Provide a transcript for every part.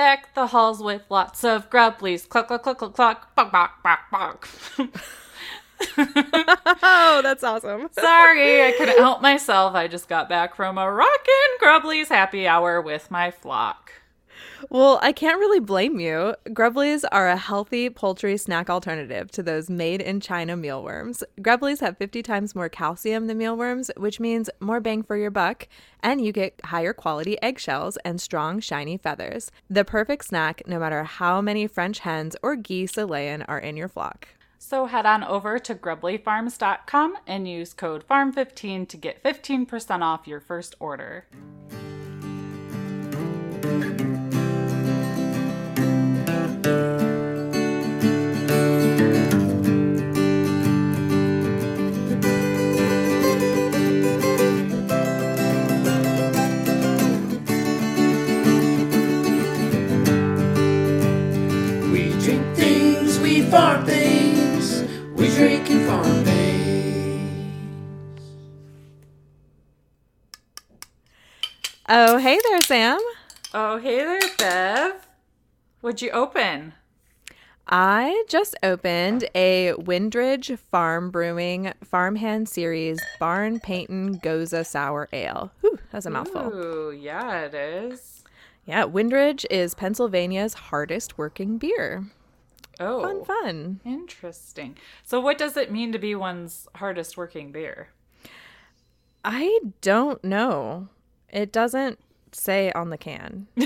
deck the halls with lots of grubblies. Cluck, cluck, cluck, cluck, cluck. Bok, bok, bok, bok. oh, that's awesome. Sorry, I couldn't help myself. I just got back from a rockin' Grubblies happy hour with my flock. Well, I can't really blame you. Grubblies are a healthy poultry snack alternative to those made in China mealworms. Grubblies have 50 times more calcium than mealworms, which means more bang for your buck, and you get higher quality eggshells and strong, shiny feathers. The perfect snack no matter how many French hens or geese a laying are in your flock. So head on over to grubblyfarms.com and use code FARM15 to get 15% off your first order. Farm things, we drink and farm things. Oh, hey there, Sam. Oh, hey there, Bev. What'd you open? I just opened a Wyndridge Farm Brewing Farmhand Series Barn Peyton Goza Sour Ale. Whew, that's a mouthful. Ooh, yeah, it is. Yeah, Wyndridge is Pennsylvania's hardest working beer. Oh, Fun, fun. interesting. So, what does it mean to be one's hardest working beer? I don't know. It doesn't say on the can.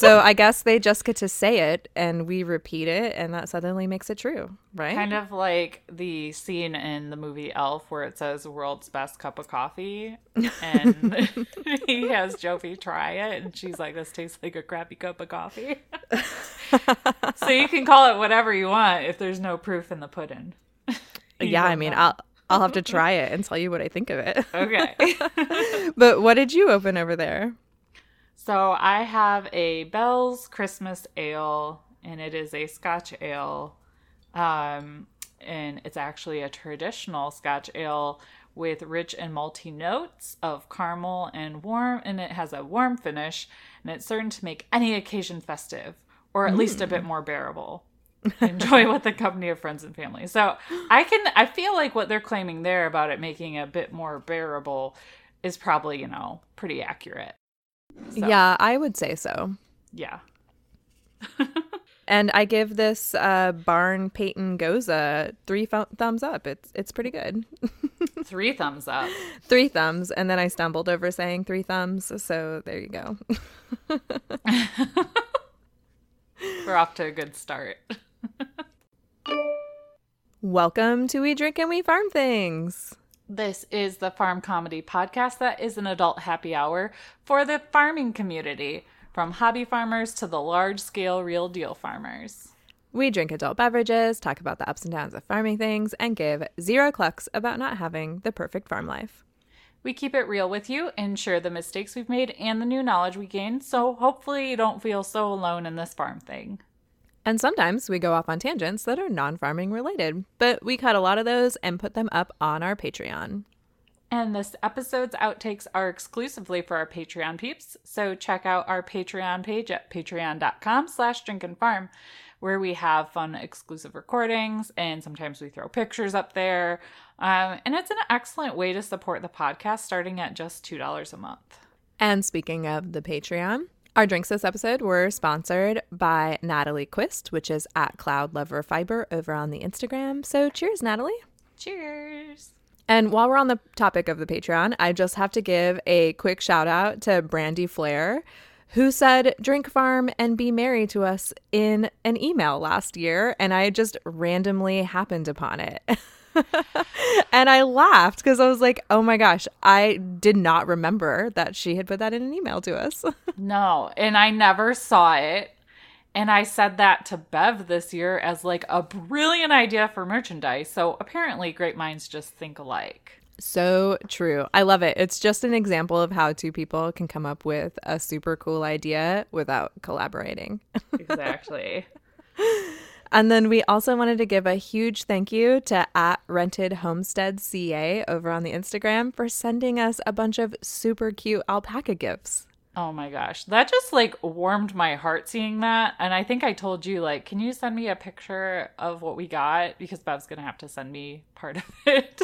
so I guess they just get to say it and we repeat it and that suddenly makes it true, right? Kind of like the scene in the movie Elf where it says "world's best cup of coffee," and he has Jovie try it, and she's like, "This tastes like a crappy cup of coffee." so you can call it whatever you want if there's no proof in the pudding. Yeah, I mean, know. I'll I'll have to try it and tell you what I think of it. okay. but what did you open over there? So I have a Bell's Christmas Ale, and it is a Scotch ale. Um, and it's actually a traditional Scotch ale with rich and malty notes of caramel and warm, and it has a warm finish, and it's certain to make any occasion festive, or at least a bit more bearable. Enjoy with the company of friends and family. So I can, I feel like what they're claiming there about it making it a bit more bearable is probably, you know, pretty accurate. So. Yeah, I would say so. Yeah. And I give this uh, Barn Peyton Goza three th- thumbs up. It's it's pretty good. Three thumbs up. three thumbs, and then I stumbled over saying three thumbs. So there you go. We're off to a good start. Welcome to We Drink and We Farm Things. This is the Farm Comedy Podcast that is an adult happy hour for the farming community, from hobby farmers to the large scale real deal farmers. We drink adult beverages, talk about the ups and downs of farming things, and give zero clucks about not having the perfect farm life. We keep it real with you and share the mistakes we've made and the new knowledge we gain, so hopefully you don't feel so alone in this farm thing. And sometimes we go off on tangents that are non farming related, but we cut a lot of those and put them up on our Patreon. And this episode's outtakes are exclusively for our Patreon peeps, so check out our Patreon page at patreon.com slash drinkandfarm, where we have fun exclusive recordings, and sometimes we throw pictures up there. Um, and it's an excellent way to support the podcast starting at just $2 a month. And speaking of the Patreon, our drinks this episode were sponsored by Natalie Quist, which is at Cloud Lover Fiber over on the Instagram. So cheers, Natalie. Cheers! And while we're on the topic of the Patreon, I just have to give a quick shout out to Brandy Flair, who said drink farm and be merry to us in an email last year. And I just randomly happened upon it. and I laughed because I was like, oh my gosh, I did not remember that she had put that in an email to us. No, and I never saw it. And I said that to Bev this year as like a brilliant idea for merchandise. So apparently, great minds just think alike. So true. I love it. It's just an example of how two people can come up with a super cool idea without collaborating. Exactly. And then we also wanted to give a huge thank you to at Rented Homestead CA over on the Instagram for sending us a bunch of super cute alpaca gifts. Oh my gosh. That just like warmed my heart seeing that. And I think I told you, like, can you send me a picture of what we got? Because Bev's going to have to send me part of it.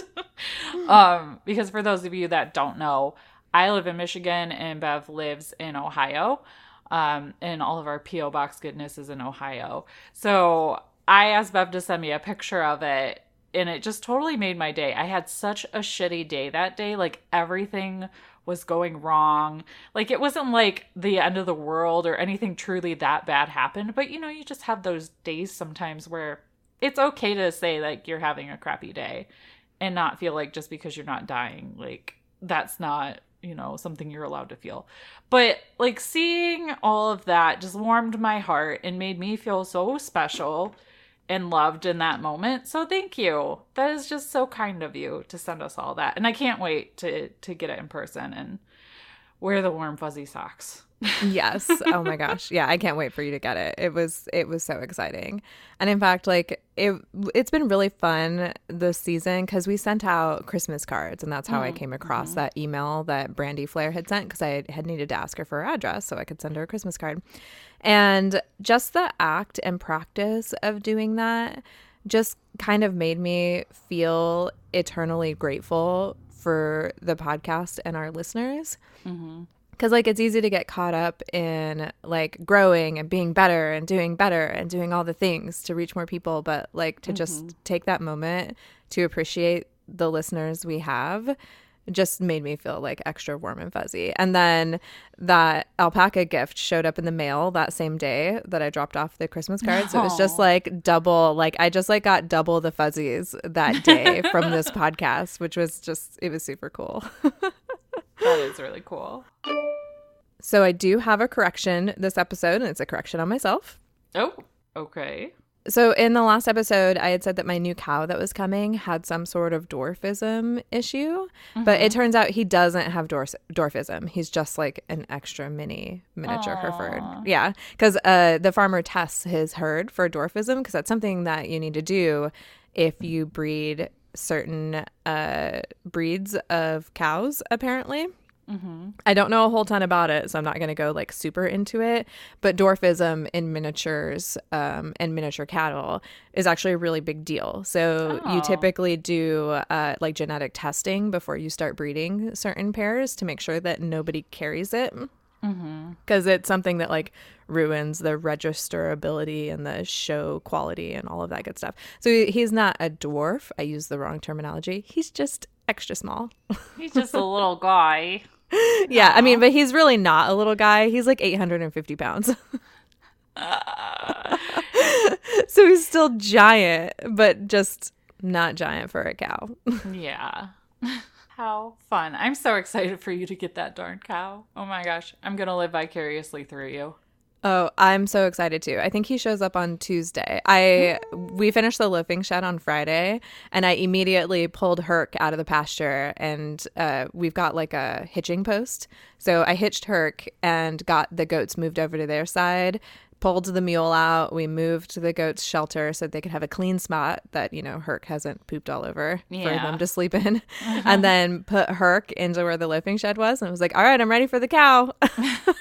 um, because for those of you that don't know, I live in Michigan and Bev lives in Ohio. Um, and all of our P.O. Box goodness is in Ohio. So I asked Bev to send me a picture of it and it just totally made my day. I had such a shitty day that day. Like everything was going wrong. Like it wasn't like the end of the world or anything truly that bad happened, but you know, you just have those days sometimes where it's okay to say like you're having a crappy day and not feel like just because you're not dying, like that's not, you know, something you're allowed to feel. But like seeing all of that just warmed my heart and made me feel so special and loved in that moment. So thank you. That is just so kind of you to send us all that. And I can't wait to to get it in person and wear the warm fuzzy socks. yes. Oh my gosh. Yeah, I can't wait for you to get it. It was it was so exciting. And in fact, like it it's been really fun this season cuz we sent out Christmas cards and that's how mm-hmm. I came across mm-hmm. that email that Brandy Flair had sent cuz I had needed to ask her for her address so I could send her a Christmas card. And just the act and practice of doing that just kind of made me feel eternally grateful for the podcast and our listeners. Mm-hmm because like it's easy to get caught up in like growing and being better and doing better and doing all the things to reach more people but like to mm-hmm. just take that moment to appreciate the listeners we have just made me feel like extra warm and fuzzy. And then that alpaca gift showed up in the mail that same day that I dropped off the Christmas card. So it was just like double, like I just like got double the fuzzies that day from this podcast, which was just, it was super cool. that is really cool. So I do have a correction this episode, and it's a correction on myself. Oh, okay. So in the last episode, I had said that my new cow that was coming had some sort of dwarfism issue, mm-hmm. but it mm-hmm. turns out he doesn't have dwarf- dwarfism. He's just like an extra mini miniature Aww. Hereford. Yeah, because uh, the farmer tests his herd for dwarfism because that's something that you need to do if you breed certain uh, breeds of cows, apparently. Mm-hmm. I don't know a whole ton about it, so I'm not going to go like super into it. But dwarfism in miniatures um, and miniature cattle is actually a really big deal. So oh. you typically do uh, like genetic testing before you start breeding certain pairs to make sure that nobody carries it. Because mm-hmm. it's something that like ruins the registerability and the show quality and all of that good stuff. So he's not a dwarf. I use the wrong terminology. He's just extra small. He's just a little guy. yeah, I mean, but he's really not a little guy. He's like 850 pounds. so he's still giant, but just not giant for a cow. yeah. How fun. I'm so excited for you to get that darn cow. Oh my gosh. I'm going to live vicariously through you. Oh, I'm so excited too. I think he shows up on Tuesday. I we finished the loafing shed on Friday, and I immediately pulled Herc out of the pasture, and uh, we've got like a hitching post. So I hitched Herc and got the goats moved over to their side, pulled the mule out. We moved the goats' shelter so they could have a clean spot that, you know, Herc hasn't pooped all over yeah. for them to sleep in. Uh-huh. And then put Herc into where the loafing shed was and was like, all right, I'm ready for the cow.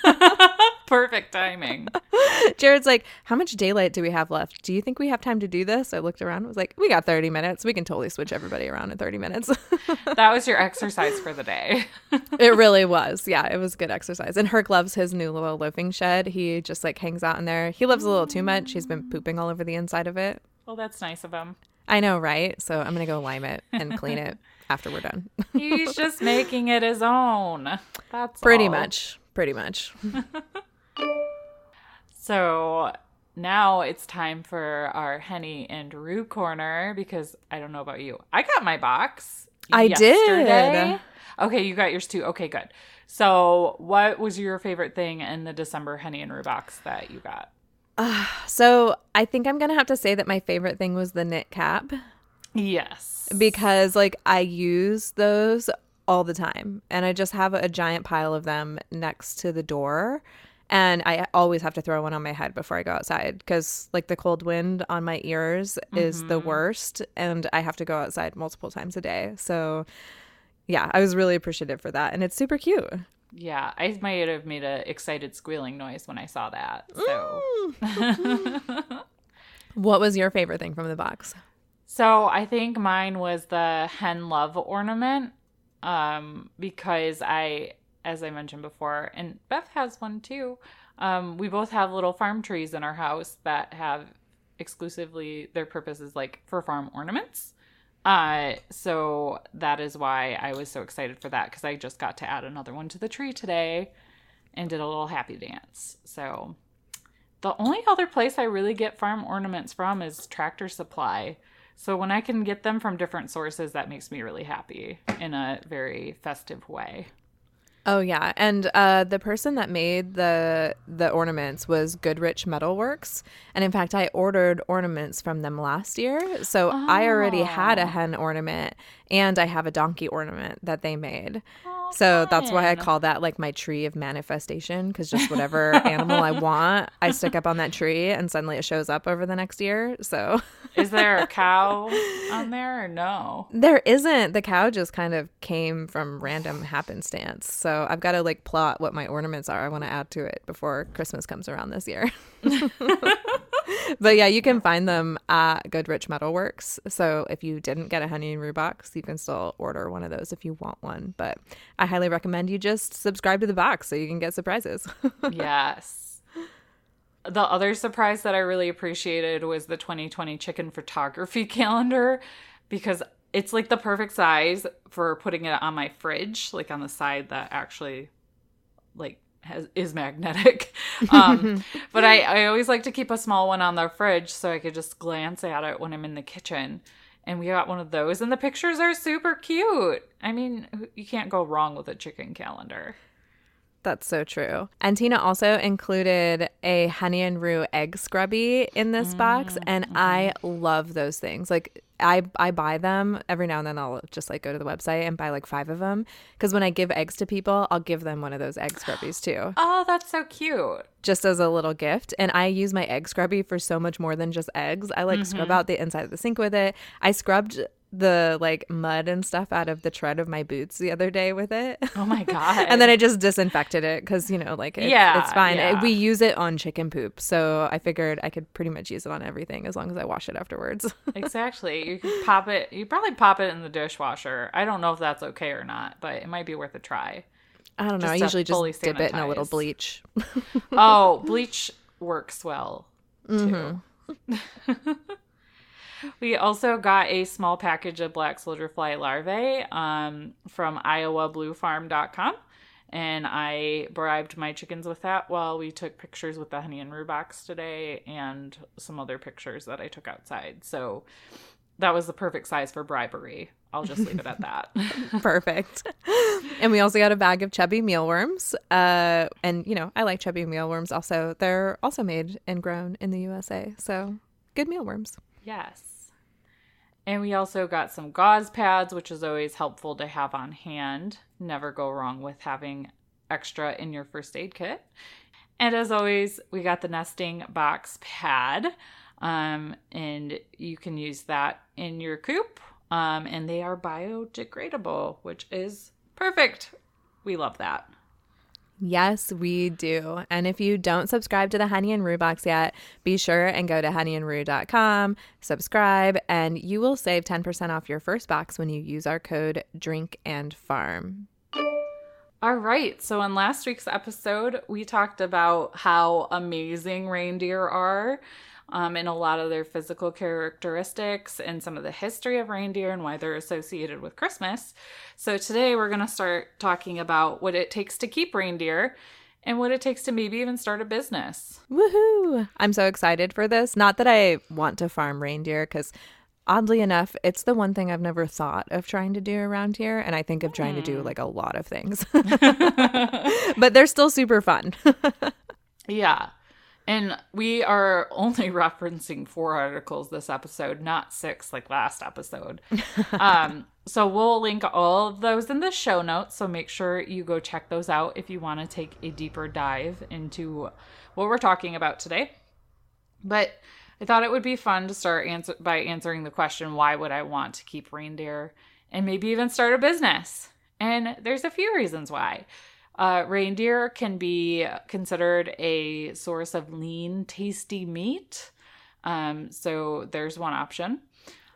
Perfect timing. Jared's like, How much daylight do we have left? Do you think we have time to do this? I looked around and was like, We got 30 minutes. We can totally switch everybody around in 30 minutes. that was your exercise for the day. it really was. Yeah, it was good exercise. And Herc loves his new little loafing shed. He just like hangs out in there. He loves a little too much. He's been pooping all over the inside of it. Well, that's nice of him. I know, right? So I'm going to go lime it and clean it after we're done. He's just making it his own. That's pretty all. much. Pretty much. So now it's time for our Henny and Rue corner because I don't know about you. I got my box. I yesterday. did. Okay, you got yours too. Okay, good. So, what was your favorite thing in the December Henny and Rue box that you got? Uh, so, I think I'm going to have to say that my favorite thing was the knit cap. Yes. Because, like, I use those all the time and I just have a giant pile of them next to the door and I always have to throw one on my head before I go outside because like the cold wind on my ears is mm-hmm. the worst and I have to go outside multiple times a day. So yeah, I was really appreciative for that and it's super cute. Yeah, I might have made a excited squealing noise when I saw that. So, What was your favorite thing from the box? so I think mine was the hen love ornament, um, because I, as I mentioned before, and Beth has one too. Um, we both have little farm trees in our house that have exclusively their purpose is like for farm ornaments. Uh, so that is why I was so excited for that because I just got to add another one to the tree today and did a little happy dance. So the only other place I really get farm ornaments from is Tractor Supply. So when I can get them from different sources, that makes me really happy in a very festive way. Oh yeah, and uh, the person that made the the ornaments was Goodrich Metalworks, and in fact, I ordered ornaments from them last year, so I already had a Oh. hen ornament and I have a donkey ornament that they made. Oh, So that's why I call that like my tree of manifestation because just whatever animal I want, I stick up on that tree and suddenly it shows up over the next year. So Is there a cow on there or no? there isn't. The cow just kind of came from random happenstance. So I've got to like plot what my ornaments are I want to add to it before Christmas comes around this year. but yeah, you can find them at Goodrich Metalworks. So if you didn't get a honey and rue box, you can still order one of those if you want one. But I highly recommend you just subscribe to the box so you can get surprises. yes. The other surprise that I really appreciated was the 2020 chicken photography calendar because it's like the perfect size for putting it on my fridge, like on the side that actually like has is magnetic. Um, but I, I always like to keep a small one on the fridge so I could just glance at it when I'm in the kitchen. And we got one of those, and the pictures are super cute. I mean, you can't go wrong with a chicken calendar. That's so true. And Tina also included a honey and rue egg scrubby in this box, mm, and mm-hmm. I love those things. Like I I buy them every now and then. I'll just like go to the website and buy like five of them because when I give eggs to people, I'll give them one of those egg scrubbies too, Oh, that's so cute. just as a little gift. And I use my egg scrubby for so much more than just eggs. I like scrub mm-hmm. out the inside of the sink with it. I scrubbed the like mud and stuff out of the tread of my boots the other day with it. Oh my god. and then I just disinfected it because you know, like it's, Yeah, it's fine. yeah. We use it on chicken poop, so I figured I could pretty much use it on everything as long as I wash it afterwards. exactly. You could pop it. You probably pop it in the dishwasher. I don't know if that's okay or not, but it might be worth a try. I don't know. Just I usually just dip it in a little bleach. Oh, bleach works well too. Mm-hmm. We also got a small package of black soldier fly larvae um, from iowabluefarm.com. And I bribed my chickens with that while we took pictures with the honey and rue box today and some other pictures that I took outside. So that was the perfect size for bribery. I'll just leave it at that. Perfect. and we also got a bag of chubby mealworms. Uh, and you know, I like chubby mealworms. Also, they're also made and grown in the USA, so good mealworms. Yes. And we also got some gauze pads, which is always helpful to have on hand. Never go wrong with having extra in your first aid kit. And as always, we got the nesting box pad. Um, and you can use that in your coop. Um, and they are biodegradable, which is perfect. We love that. Yes, we do. And if you don't subscribe to the Honey and Rue box yet, be sure and go to honeyandrue.com, subscribe, and you will save 10% off your first box when you use our code DRINK and FARM. All right. So, in last week's episode, we talked about how amazing reindeer are um, and a lot of their physical characteristics and some of the history of reindeer and why they're associated with Christmas. So, today we're going to start talking about what it takes to keep reindeer and what it takes to maybe even start a business. Woohoo! I'm so excited for this. Not that I want to farm reindeer because oddly enough, it's the one thing I've never thought of trying to do around here. And I think of trying to do like a lot of things, but they're still super fun. Yeah. And we are only referencing four articles this episode, not six like last episode. um, so we'll link all of those in the show notes. So make sure you go check those out if you want to take a deeper dive into what we're talking about today. But I thought it would be fun to start answer by answering the question, why would I want to keep reindeer and maybe even start a business? And there's a few reasons why. Uh, reindeer can be considered a source of lean, tasty meat. Um, so there's one option.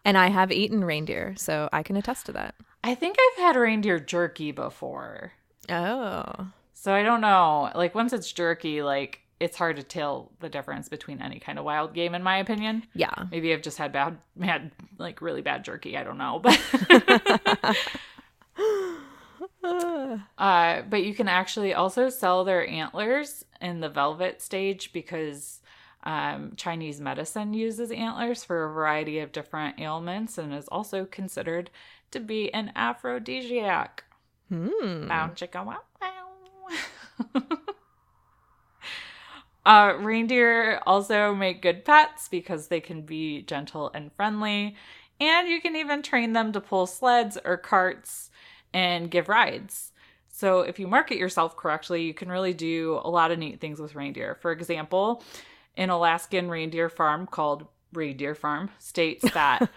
And I have eaten reindeer, so I can attest to that. I think I've had reindeer jerky before. Oh. So I don't know. Like once it's jerky, like it's hard to tell the difference between any kind of wild game in my opinion. Yeah. Maybe I've just had bad had like really bad jerky, I don't know. But uh but you can actually also sell their antlers in the velvet stage because um, Chinese medicine uses antlers for a variety of different ailments and is also considered to be an aphrodisiac. Hmm. Bow chicka wow wow. uh, reindeer also make good pets because they can be gentle and friendly, and you can even train them to pull sleds or carts and give rides. So, if you market yourself correctly, you can really do a lot of neat things with reindeer. For example, an Alaskan reindeer farm called Reindeer Farm states that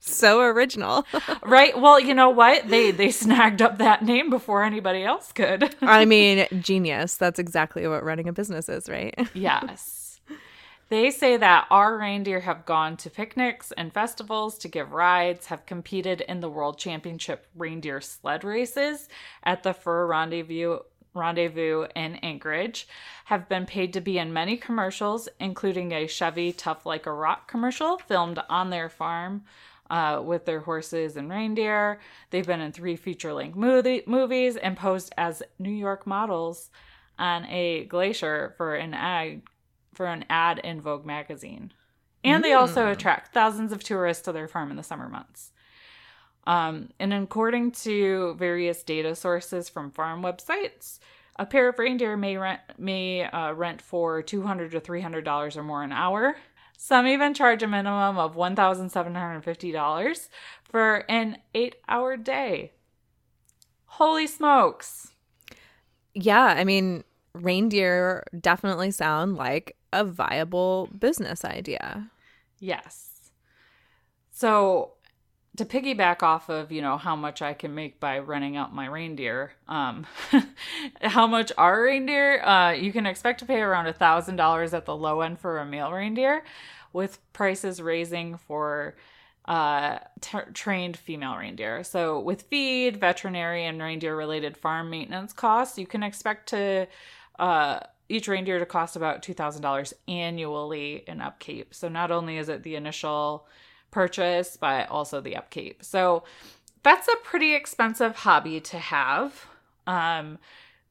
So original. right well you know what they they snagged up that name before anybody else could I mean, genius. That's exactly what running a business is, right? yes they say that our reindeer have gone to picnics and festivals to give rides have competed in the world championship reindeer sled races at the fur rendezvous rendezvous in anchorage have been paid to be in many commercials including a chevy tough like a rock commercial filmed on their farm uh, with their horses and reindeer. They've been in three feature length movie- movies and posed as New York models on a glacier for an ad for an ad in Vogue magazine. And they also attract thousands of tourists to their farm in the summer months. Um, and according to various data sources from farm websites, a pair of reindeer may rent may uh, rent for two hundred to three hundred dollars or more an hour. Some even charge a minimum of one thousand seven hundred fifty dollars for an eight-hour day. Holy smokes! Yeah, I mean, reindeer definitely sound like a viable business idea. Yes. So to piggyback off of, you know, how much I can make by renting out my reindeer, um, how much are reindeer? Uh, you can expect to pay around a thousand dollars at the low end for a male reindeer, with prices raising for uh t- trained female reindeer. So with feed, veterinary and reindeer related farm maintenance costs, you can expect to uh each reindeer to cost about $2,000 annually in upkeep. So not only is it the initial purchase, but also the upkeep. So that's a pretty expensive hobby to have. Um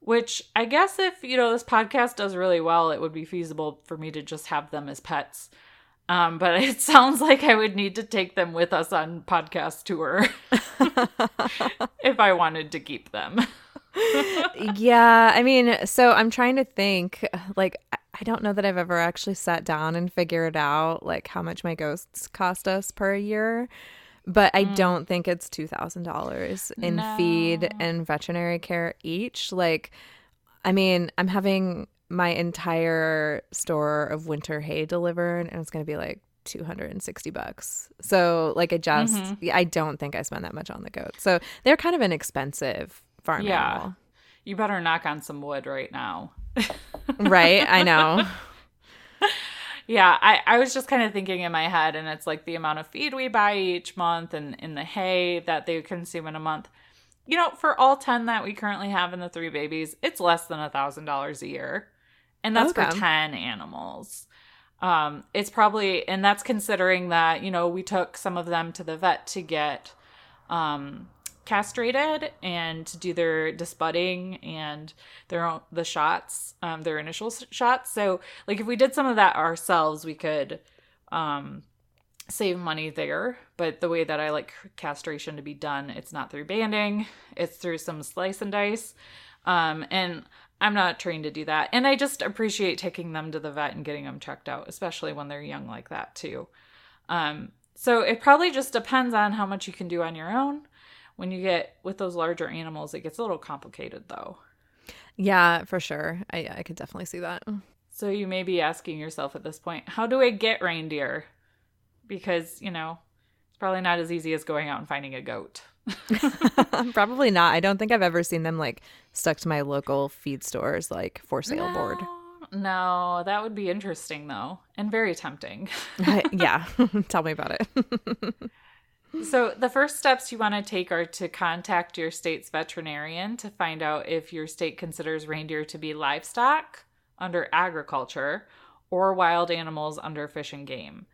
which I guess if, you know, this podcast does really well, it would be feasible for me to just have them as pets. Um, but it sounds like I would need to take them with us on podcast tour if I wanted to keep them. yeah, I mean, so I'm trying to think like I- don't know that I've ever actually sat down and figured out like how much my ghosts cost us per year. But I mm. don't think it's two thousand dollars in feed and veterinary care each. Like, I mean, I'm having my entire store of winter hay delivered, and it's gonna be like two hundred and sixty bucks. So, like, I just, mm-hmm. I don't think I spend that much on the goats. So they're kind of an expensive farm Yeah. animal. You better knock on some wood right now. right? I know. Yeah, I, I was just kind of thinking in my head, and it's like the amount of feed we buy each month and in the hay that they consume in a month. You know, for all 10 that we currently have in the three babies, it's less than a $1,000 a year. And that's for 10 animals. Um, it's probably, and that's considering that, you know, we took some of them to the vet to get um, castrated and to do their disbudding and their own, the shots, um, their initial shots. So, like, if we did some of that ourselves, we could um, save money there. But the way that I like castration to be done, it's not through banding, it's through some slice and dice. Um, and I'm not trained to do that. And I just appreciate taking them to the vet and getting them checked out, especially when they're young like that, too. Um, so it probably just depends on how much you can do on your own. When you get with those larger animals, it gets a little complicated though. Yeah, for sure. I I could definitely see that. So you may be asking yourself at this point, how do I get reindeer? Because, you know, it's probably not as easy as going out and finding a goat. Probably not. I don't think I've ever seen them like stuck to my local feed stores like for sale board. No, that would be interesting though, and very tempting. yeah, tell me about it. So, the first steps you want to take are to contact your state's veterinarian to find out if your state considers reindeer to be livestock under agriculture or wild animals under fish and game.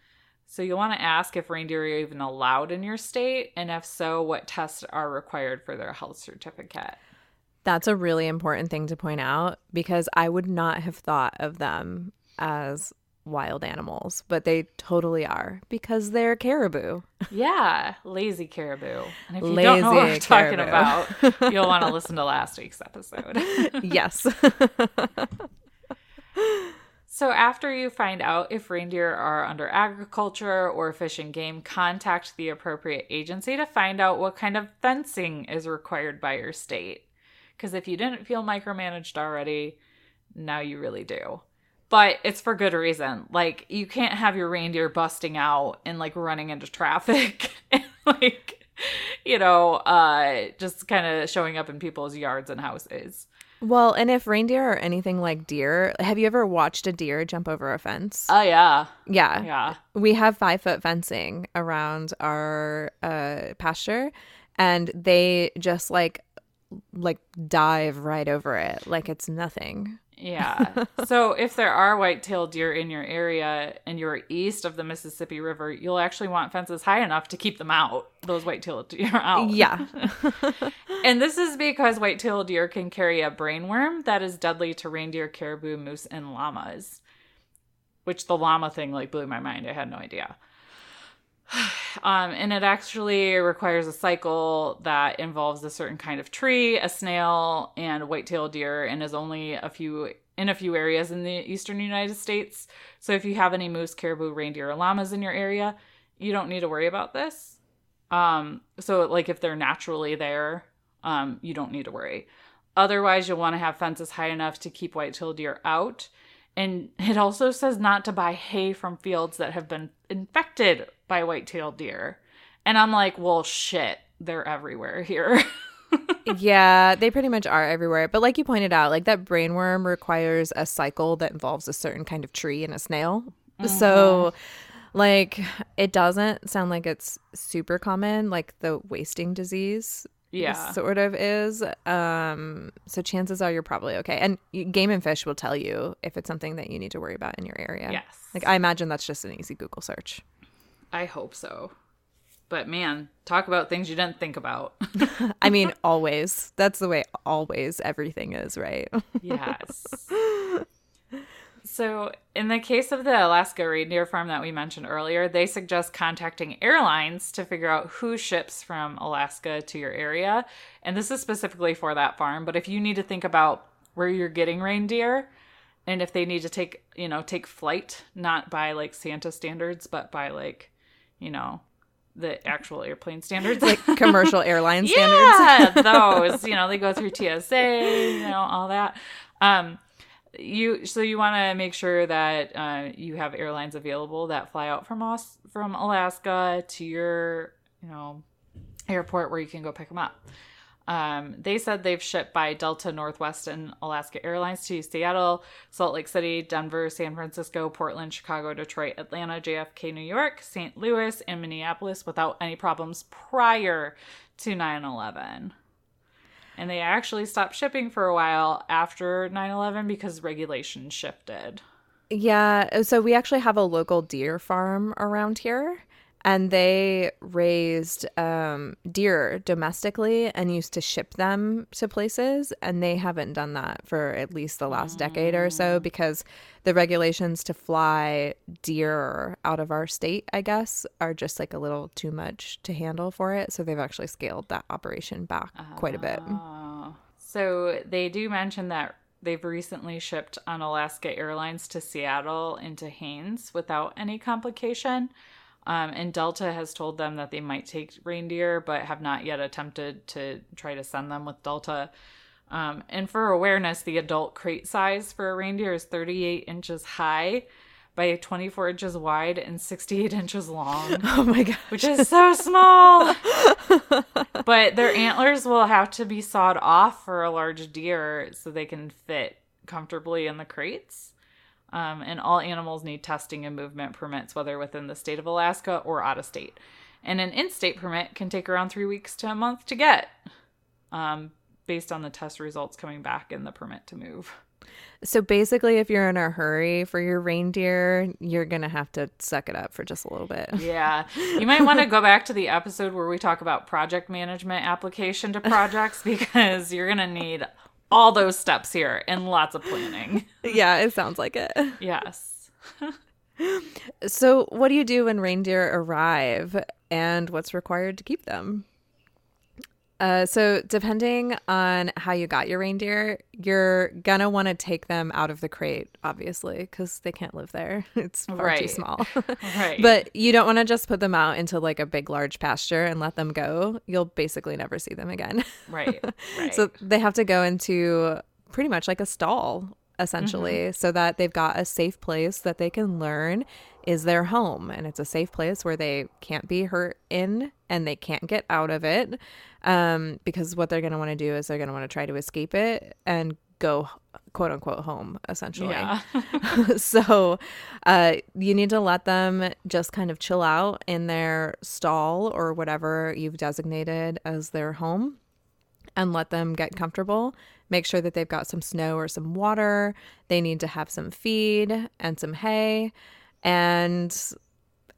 So, you'll want to ask if reindeer are even allowed in your state, and if so, what tests are required for their health certificate. That's a really important thing to point out because I would not have thought of them as wild animals, but they totally are because they're caribou. Yeah, lazy caribou. And if you lazy don't know what I'm talking about, you'll want to listen to last week's episode. yes. so after you find out if reindeer are under agriculture or fish and game, contact the appropriate agency to find out what kind of fencing is required by your state. Because if you didn't feel micromanaged already, now you really do. But it's for good reason. Like, you can't have your reindeer busting out and like running into traffic and like, you know, uh, just kind of showing up in people's yards and houses. Well, and if reindeer are anything like deer, have you ever watched a deer jump over a fence? Oh, yeah. Yeah. Yeah. We have five foot fencing around our uh, pasture, and they just like like dive right over it like it's nothing. Yeah. so if there are white-tailed deer in your area and you're east of the Mississippi River, you'll actually want fences high enough to keep them out. Those white-tailed deer out. Yeah. and this is because white-tailed deer can carry a brainworm that is deadly to reindeer, caribou, moose, and llamas. Which the llama thing like blew my mind. I had no idea. Um, and it actually requires a cycle that involves a certain kind of tree, a snail, and white-tailed deer, and is only a few in a few areas in the eastern United States. So if you have any moose, caribou, reindeer, or llamas in your area, you don't need to worry about this. Um, so like if they're naturally there, um, you don't need to worry. Otherwise, you'll want to have fences high enough to keep white-tailed deer out. And it also says not to buy hay from fields that have been infected by white-tailed deer. And I'm like, well, shit, they're everywhere here. yeah, they pretty much are everywhere. But like you pointed out, like that brainworm requires a cycle that involves a certain kind of tree and a snail. Mm-hmm. So like it doesn't sound like it's super common like the wasting disease yeah sort of is um so chances are you're probably okay and game and fish will tell you if it's something that you need to worry about in your area yes like i imagine that's just an easy google search i hope so. But man talk about things you didn't think about. I mean always. That's the way always everything is right? Yes. So, in the case of the Alaska reindeer farm that we mentioned earlier, they suggest contacting airlines to figure out who ships from Alaska to your area. And this is specifically for that farm. But if you need to think about where you're getting reindeer and if they need to take, you know, take flight, not by like Santa standards, but by like, you know, the actual airplane standards, like commercial airline standards. Yeah, those. You know, they go through TSA, you know, all that. Um, you so you want to make sure that uh, you have airlines available that fly out from us from Alaska to your you know airport where you can go pick them up. Um, they said they've shipped by Delta, Northwest, and Alaska Airlines to Seattle, Salt Lake City, Denver, San Francisco, Portland, Chicago, Detroit, Atlanta, JFK, New York, St. Louis, and Minneapolis without any problems prior to 9 11 and they actually stopped shipping for a while after 9-11 because regulations shifted yeah so we actually have a local deer farm around here and they raised um, deer domestically and used to ship them to places and they haven't done that for at least the last mm. decade or so mm. because the regulations to fly deer out of our state i guess are just like a little too much to handle for it so they've actually scaled that operation back quite a bit ah. so they do mention that they've recently shipped on alaska airlines to seattle into haines without any complication um, and Delta has told them that they might take reindeer, but have not yet attempted to try to send them with Delta. Um, and for awareness, the adult crate size for a reindeer is 38 inches high, by 24 inches wide and 68 inches long, Oh my god. which is so small. but their antlers will have to be sawed off for a large deer so they can fit comfortably in the crates. Um, and all animals need testing and movement permits, whether within the state of Alaska or out of state. And an in state permit can take around three weeks to a month to get, um, based on the test results coming back and the permit to move. So basically, if you're in a hurry for your reindeer, you're gonna have to suck it up for just a little bit. Yeah. You might want to go back to the episode where we talk about project management application to projects because you're going to need all those steps here and lots of planning. yeah, it sounds like it. Yes. So, what do you do when reindeer arrive, and what's required to keep them? Uh, so, depending on how you got your reindeer, you're gonna want to take them out of the crate, obviously, because they can't live there. It's far too small. Right. but you don't want to just put them out into like a big, large pasture and let them go. You'll basically never see them again. right. Right. So they have to go into pretty much like a stall, essentially, so that they've got a safe place that they can learn is their home. And it's a safe place where they can't be hurt in and they can't get out of it. Um, because what they're going to want to do is they're going to want to try to escape it and go quote unquote home, essentially. yeah. so uh, you need to let them just kind of chill out in their stall or whatever you've designated as their home and let them get comfortable. Make sure that they've got some snow or some water. They need to have some feed and some hay. And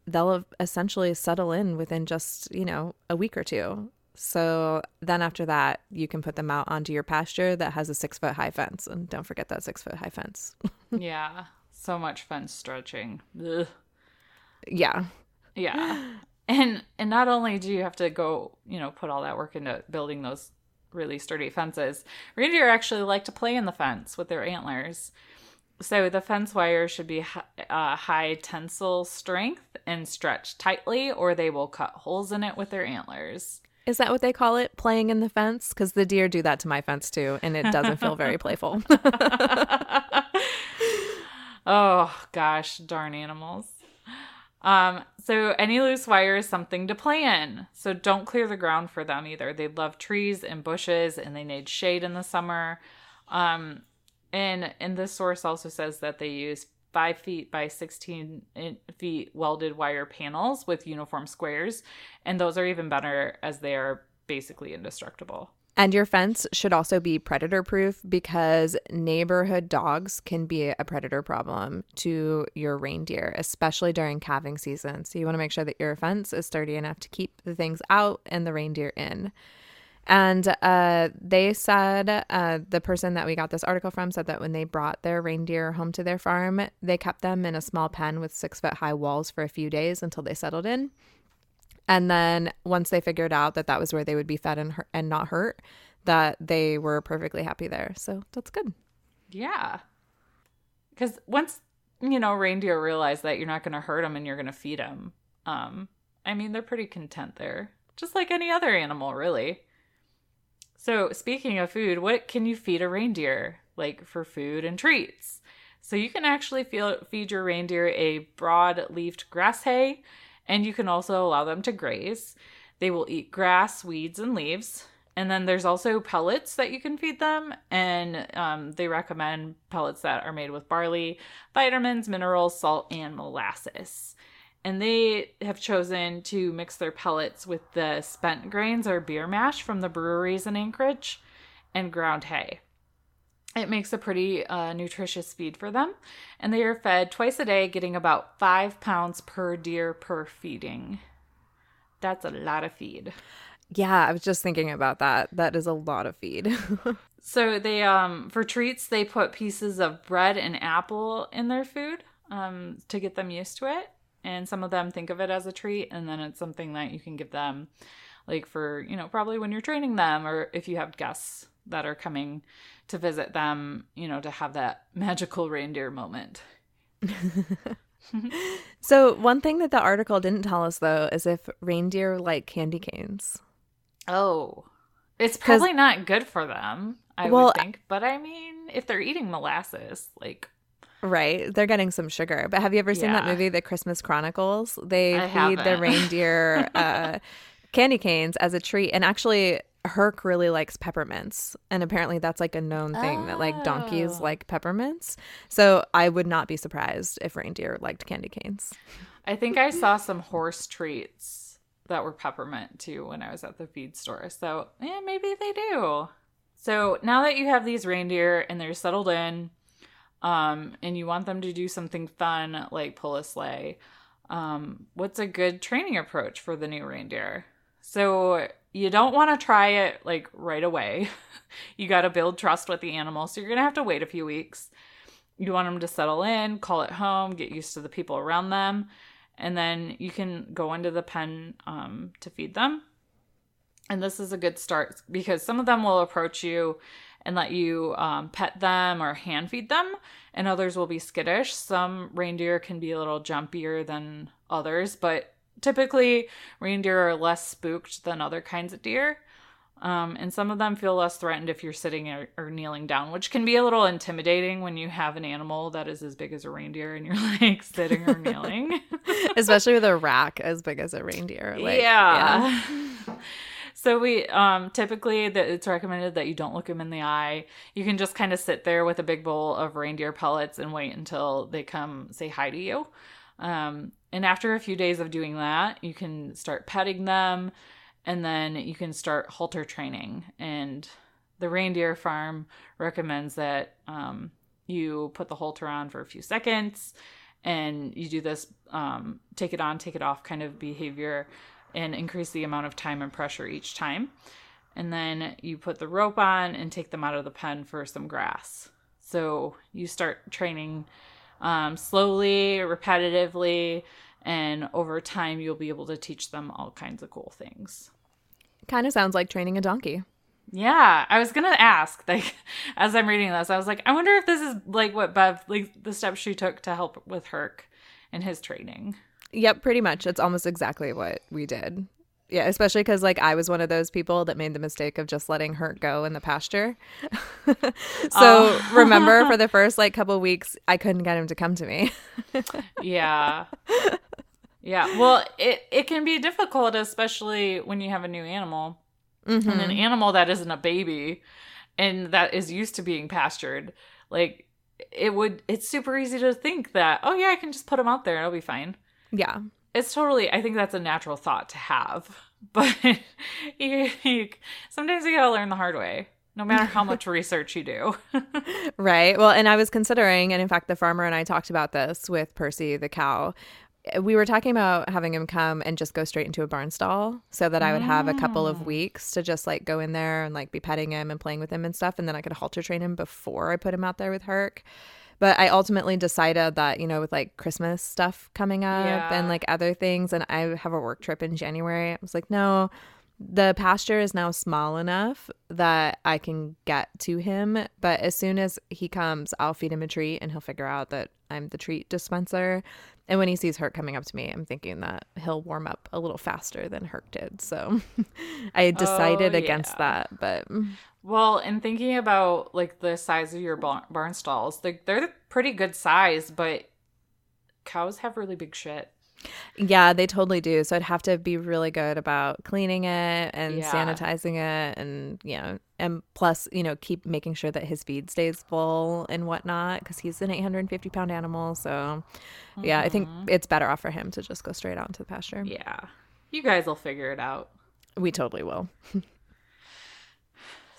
they'll essentially settle in within just, you know, a week or two. So then after that, you can put them out onto your pasture that has a six foot high fence. And don't forget that six foot high fence. yeah. So much fun stretching. Ugh. yeah. Yeah. And and not only do you have to go, you know, put all that work into building those really sturdy fences, reindeer actually like to play in the fence with their antlers. So the fence wire should be uh, high tensile strength and stretched tightly, or they will cut holes in it with their antlers. Is that what they call it? Playing in the fence? Because the deer do that to my fence too, and it doesn't feel very playful. oh gosh, darn animals. Um, so any loose wire is something to play in. So don't clear the ground for them either. They love trees and bushes and they need shade in the summer. Um, and and this source also says that they use five feet by 16 in- feet welded wire panels with uniform squares. And those are even better as they are basically indestructible. And your fence should also be predator proof because neighborhood dogs can be a predator problem to your reindeer, especially during calving season. So you want to make sure that your fence is sturdy enough to keep the things out and the reindeer in. And uh, they said, uh, the person that we got this article from said that when they brought their reindeer home to their farm, they kept them in a small pen with six foot high walls for a few days until they settled in. And then once they figured out that that was where they would be fed and, hurt, and not hurt, that they were perfectly happy there. So that's good. Yeah. Because once, you know, reindeer realize that you're not going to hurt them and you're going to feed them, um, I mean, they're pretty content there, just like any other animal, really. So, speaking of food, what can you feed a reindeer, like for food and treats? So, you can actually feel, feed your reindeer a broad leafed grass hay, and you can also allow them to graze. They will eat grass, weeds, and leaves. And then there's also pellets that you can feed them, and um, they recommend pellets that are made with barley, vitamins, minerals, salt, and molasses. And they have chosen to mix their pellets with the spent grains or beer mash from the breweries in Anchorage and ground hay. It makes a pretty uh, nutritious feed for them, and they are fed twice a day, getting about five pounds per deer per feeding. That's a lot of feed. Yeah, I was just thinking about that. That is a lot of feed. So they um for treats they put pieces of bread and apple in their food um to get them used to it. And some of them think of it as a treat and then it's something that you can give them like for, you know, probably when you're training them or if you have guests that are coming to visit them, you know, to have that magical reindeer moment. so, one thing that the article didn't tell us though is if reindeer like candy canes. Oh. It's probably not good for them, I Well, would think. But I mean, if they're eating molasses, like Right. They're getting some sugar. But have you ever seen that movie, The Christmas Chronicles? They I feed the haven't. reindeer uh, candy canes as a treat. And actually, Herc really likes peppermints. And apparently, that's like a known thing that like donkeys Oh. like peppermints. So I would not be surprised if reindeer liked candy canes. I think I saw some horse treats that were peppermint too when I was at the feed store. So, yeah, maybe they do. So, now that you have these reindeer and they're settled in, um, and you want them to do something fun like pull a sleigh, um, what's a good training approach for the new reindeer? So, you don't want to try it like right away. you got to build trust with the animal. So, you're going to have to wait a few weeks. You want them to settle in, call it home, get used to the people around them, and then you can go into the pen um, to feed them. And this is a good start because some of them will approach you and let you um, pet them or hand feed them, and others will be skittish. Some reindeer can be a little jumpier than others, but typically reindeer are less spooked than other kinds of deer. Um, and some of them feel less threatened if you're sitting or, or kneeling down, which can be a little intimidating when you have an animal that is as big as a reindeer and you're like sitting or kneeling. Especially with a rack as big as a reindeer. Like, yeah. so we um typically that it's recommended that you don't look them in the eye. You can just kind of sit there with a big bowl of reindeer pellets and wait until they come say hi to you. Um, and after a few days of doing that, you can start petting them and then you can start halter training. And the reindeer farm recommends that um, you put the halter on for a few seconds and you do this um, take it on, take it off kind of behavior and increase the amount of time and pressure each time. And then you put the rope on and take them out of the pen for some grass. So you start training um, slowly, repetitively, and over time you'll be able to teach them all kinds of cool things. Kind of sounds like training a donkey. Yeah, I was gonna ask, like, as I'm reading this, I was like, I wonder if this is like what Bev, like, the steps she took to help with Herc and his training. Yep, pretty much. It's almost exactly what we did. Yeah, especially because like I was one of those people that made the mistake of just letting Herc go in the pasture. so Oh. remember, for the first like couple weeks, I couldn't get him to come to me. Yeah. yeah. Well, it it can be difficult, especially when you have a new animal and an mm-hmm. animal that isn't a baby and that is used to being pastured. Like it would it's super easy to think that, oh yeah, I can just put him out there, and it'll be fine. yeah, It's totally I think that's a natural thought to have. But you, you sometimes you got to learn the hard way. No matter how much research you do. right. Well, and I was considering, and in fact, the farmer and I talked about this with Percy the cow. We were talking about having him come and just go straight into a barn stall so that I would have a couple of mm. weeks to just like go in there and like be petting him and playing with him and stuff. And then I could halter train him before I put him out there with Herc. But I ultimately decided that, you know, with like Christmas stuff coming up Yeah. and like other things, and I have a work trip in January, I was like, no, the pasture is now small enough that I can get to him. But as soon as he comes, I'll feed him a treat and he'll figure out that I'm the treat dispenser. And when he sees Herc coming up to me, I'm thinking that he'll warm up a little faster than Herc did. So I decided Oh, against that. But Well, and thinking about like the size of your barn, barn stalls, like they're pretty good size, but cows have really big shit. yeah, they totally do. So I'd have to be really good about cleaning it and Yeah. sanitizing it and, you know, and plus, you know, keep making sure that his feed stays full and whatnot because he's an 850 pound animal. So yeah, I think mm-hmm. it's better off for him to just go straight out into the pasture. Yeah. You guys will figure it out. We totally will.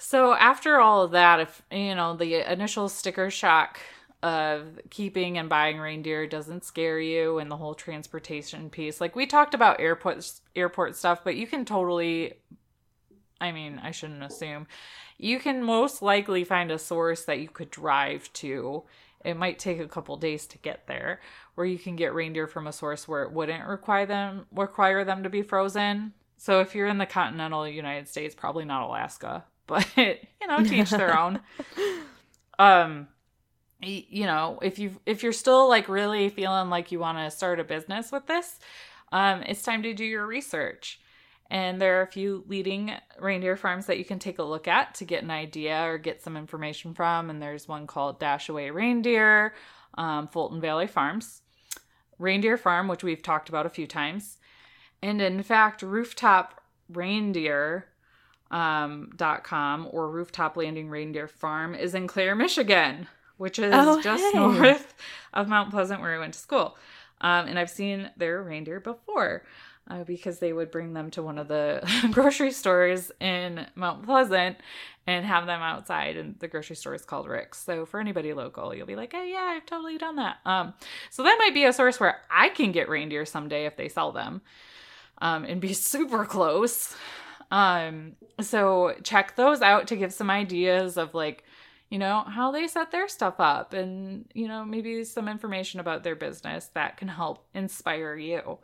So after all of that, if you know the initial sticker shock of keeping and buying reindeer doesn't scare you and the whole transportation piece, like we talked about airport airport stuff, but you can totally I mean, I shouldn't assume. You can most likely find a source that you could drive to. It might take a couple days to get there, where you can get reindeer from a source where it wouldn't require them require them to be frozen. So if you're in the continental United States, probably not Alaska, but you know, to each their own. Um you know, if you if you're still like really feeling like you want to start a business with this, um it's time to do your research. And there are a few leading reindeer farms that you can take a look at to get an idea or get some information from. And there's one called Dashaway Reindeer, um, Fulton Valley Farms, Reindeer Farm, which we've talked about a few times, and in fact, Rooftop Reindeer um, dot com or Rooftop Landing Reindeer Farm is in Clare, Michigan, which is Oh, just hey. north of Mount Pleasant where I went to school. Um, and I've seen their reindeer before uh, because they would bring them to one of the grocery stores in Mount Pleasant and have them outside. And the grocery store is called Rick's. So for anybody local, you'll be like, hey, yeah, I've totally done that. Um, so that might be a source where I can get reindeer someday if they sell them um, and be super close. Um, so check those out to give some ideas of like, you know, how they set their stuff up and, you know, maybe some information about their business that can help inspire you.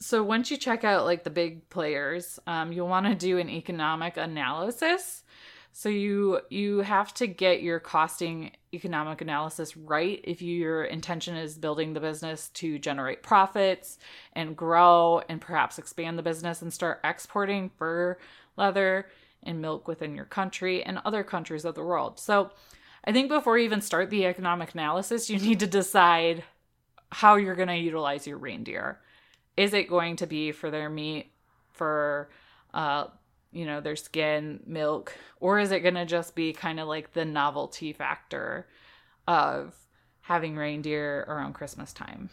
So once you check out like the big players, um, you'll want to do an economic analysis. So you you have to get your costing economic analysis right if you, your intention is building the business to generate profits and grow and perhaps expand the business and start exporting fur, leather, and milk within your country and other countries of the world. So I think before you even start the economic analysis, you need to decide how you're going to utilize your reindeer. Is it going to be for their meat, for uh, you know, their skin, milk, or is it going to just be kind of like the novelty factor of having reindeer around Christmas time?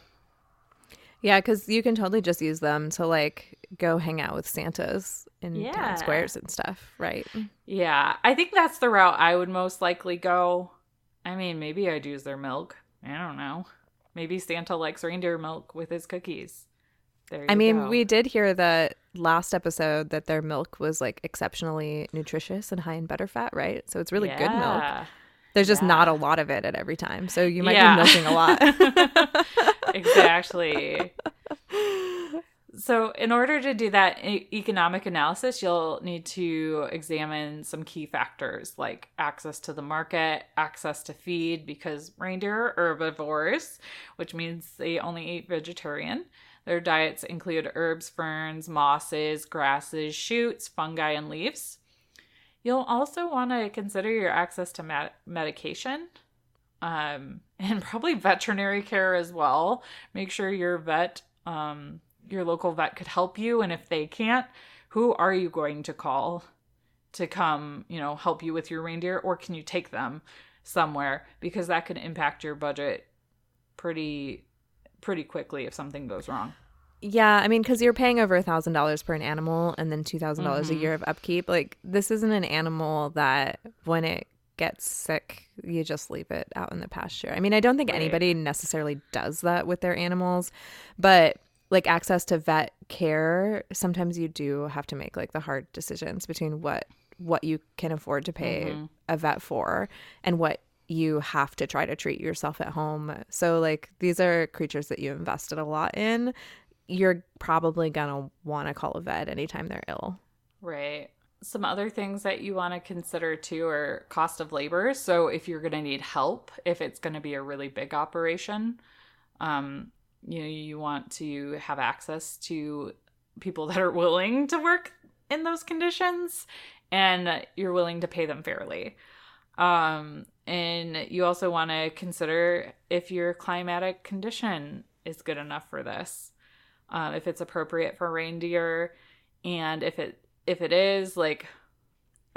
Yeah, because you can totally just use them to like go hang out with Santas in Yeah. town squares and stuff, right? Yeah, I think that's the route I would most likely go. I mean, maybe I'd use their milk. I don't know. Maybe Santa likes reindeer milk with his cookies. I mean, go. we did hear that last episode that their milk was like exceptionally nutritious and high in butterfat, right? So it's really good milk. There's just not a lot of it at every time. So you might Yeah. be milking a lot. exactly. So, in order to do that e- economic analysis, you'll need to examine some key factors like access to the market, access to feed, because reindeer are herbivores, which means they only eat vegetarian. Their diets include herbs, ferns, mosses, grasses, shoots, fungi, and leaves. You'll also want to consider your access to med- medication um, and probably veterinary care as well. Make sure your vet, um, your local vet could help you. And if they can't, who are you going to call to come, you know, help you with your reindeer? Or can you take them somewhere? Because that could impact your budget pretty pretty quickly if something goes wrong. Yeah, I mean, because you're paying over a thousand dollars per an animal, and then two dollars Mm-hmm. a year of upkeep. Like this isn't an animal that when it gets sick, you just leave it out in the pasture. I mean, I don't think Right. anybody necessarily does that with their animals, but like access to vet care, sometimes you do have to make like the hard decisions between what what you can afford to pay Mm-hmm. a vet for and what you have to try to treat yourself at home. So like these are creatures that you invested a lot in. You're probably gonna want to call a vet anytime they're ill. Right. Some other things that you want to consider too are cost of labor. So if you're to need help, if it's to be a really big operation, um, you know, you want to have access to people that are willing to work in those conditions and you're willing to pay them fairly. Um, and you also want to consider if your climatic condition is good enough for this, um, if it's appropriate for reindeer, and if it if it is like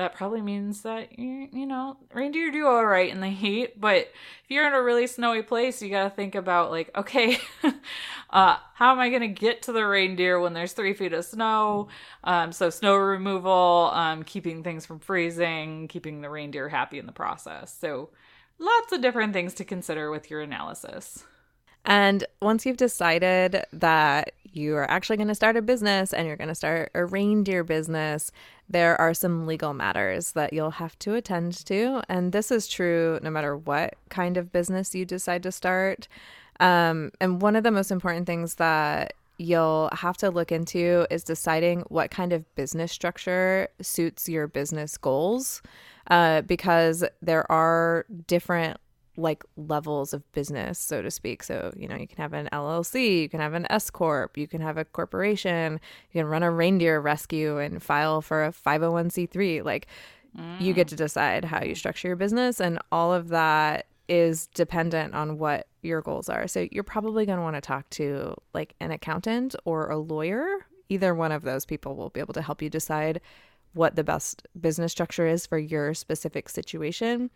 that probably means that you you know reindeer do all right in the heat but if you're in a really snowy place you got to think about like okay uh how am i going to get to the reindeer when there's three feet of snow? Um so snow removal um keeping things from freezing keeping the reindeer happy in the process. So lots of different things to consider with your analysis. And once you've decided that you are actually going to start a business and you're going to start a reindeer business, there are some legal matters that you'll have to attend to. And this is true no matter what kind of business you decide to start. Um, and one of the most important things that you'll have to look into is deciding what kind of business structure suits your business goals uh, because there are different like levels of business, so to speak. So, you know, you can have an LLC, you can have an S Corp, you can have a corporation, you can run a reindeer rescue and file for a 501c3. Like, you get to mm. decide how you structure your business, and all of that is dependent on what your goals are. So you're probably going to want to talk to like an accountant or a lawyer. Either one of those people will be able to help you decide what the best business structure is for your specific situation.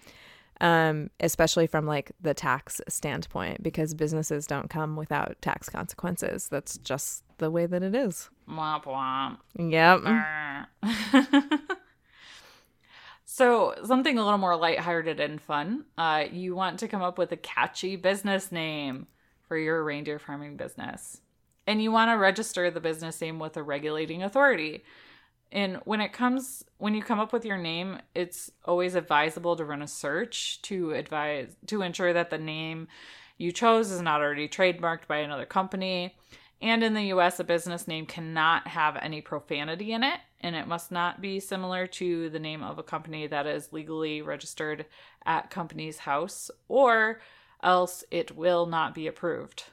Um, especially from like the tax standpoint, because businesses don't come without tax consequences. That's just the way that it is. Womp womp. Yep. so, something a little more lighthearted and fun. Uh, you want to come up with a catchy business name for your reindeer farming business. And you want to register the business name with a regulating authority. And when it comes when you come up with your name, it's always advisable to run a search to advise to ensure that the name you chose is not already trademarked by another company. And in the US, a business name cannot have any profanity in it, and it must not be similar to the name of a company that is legally registered at Companies House, or else it will not be approved.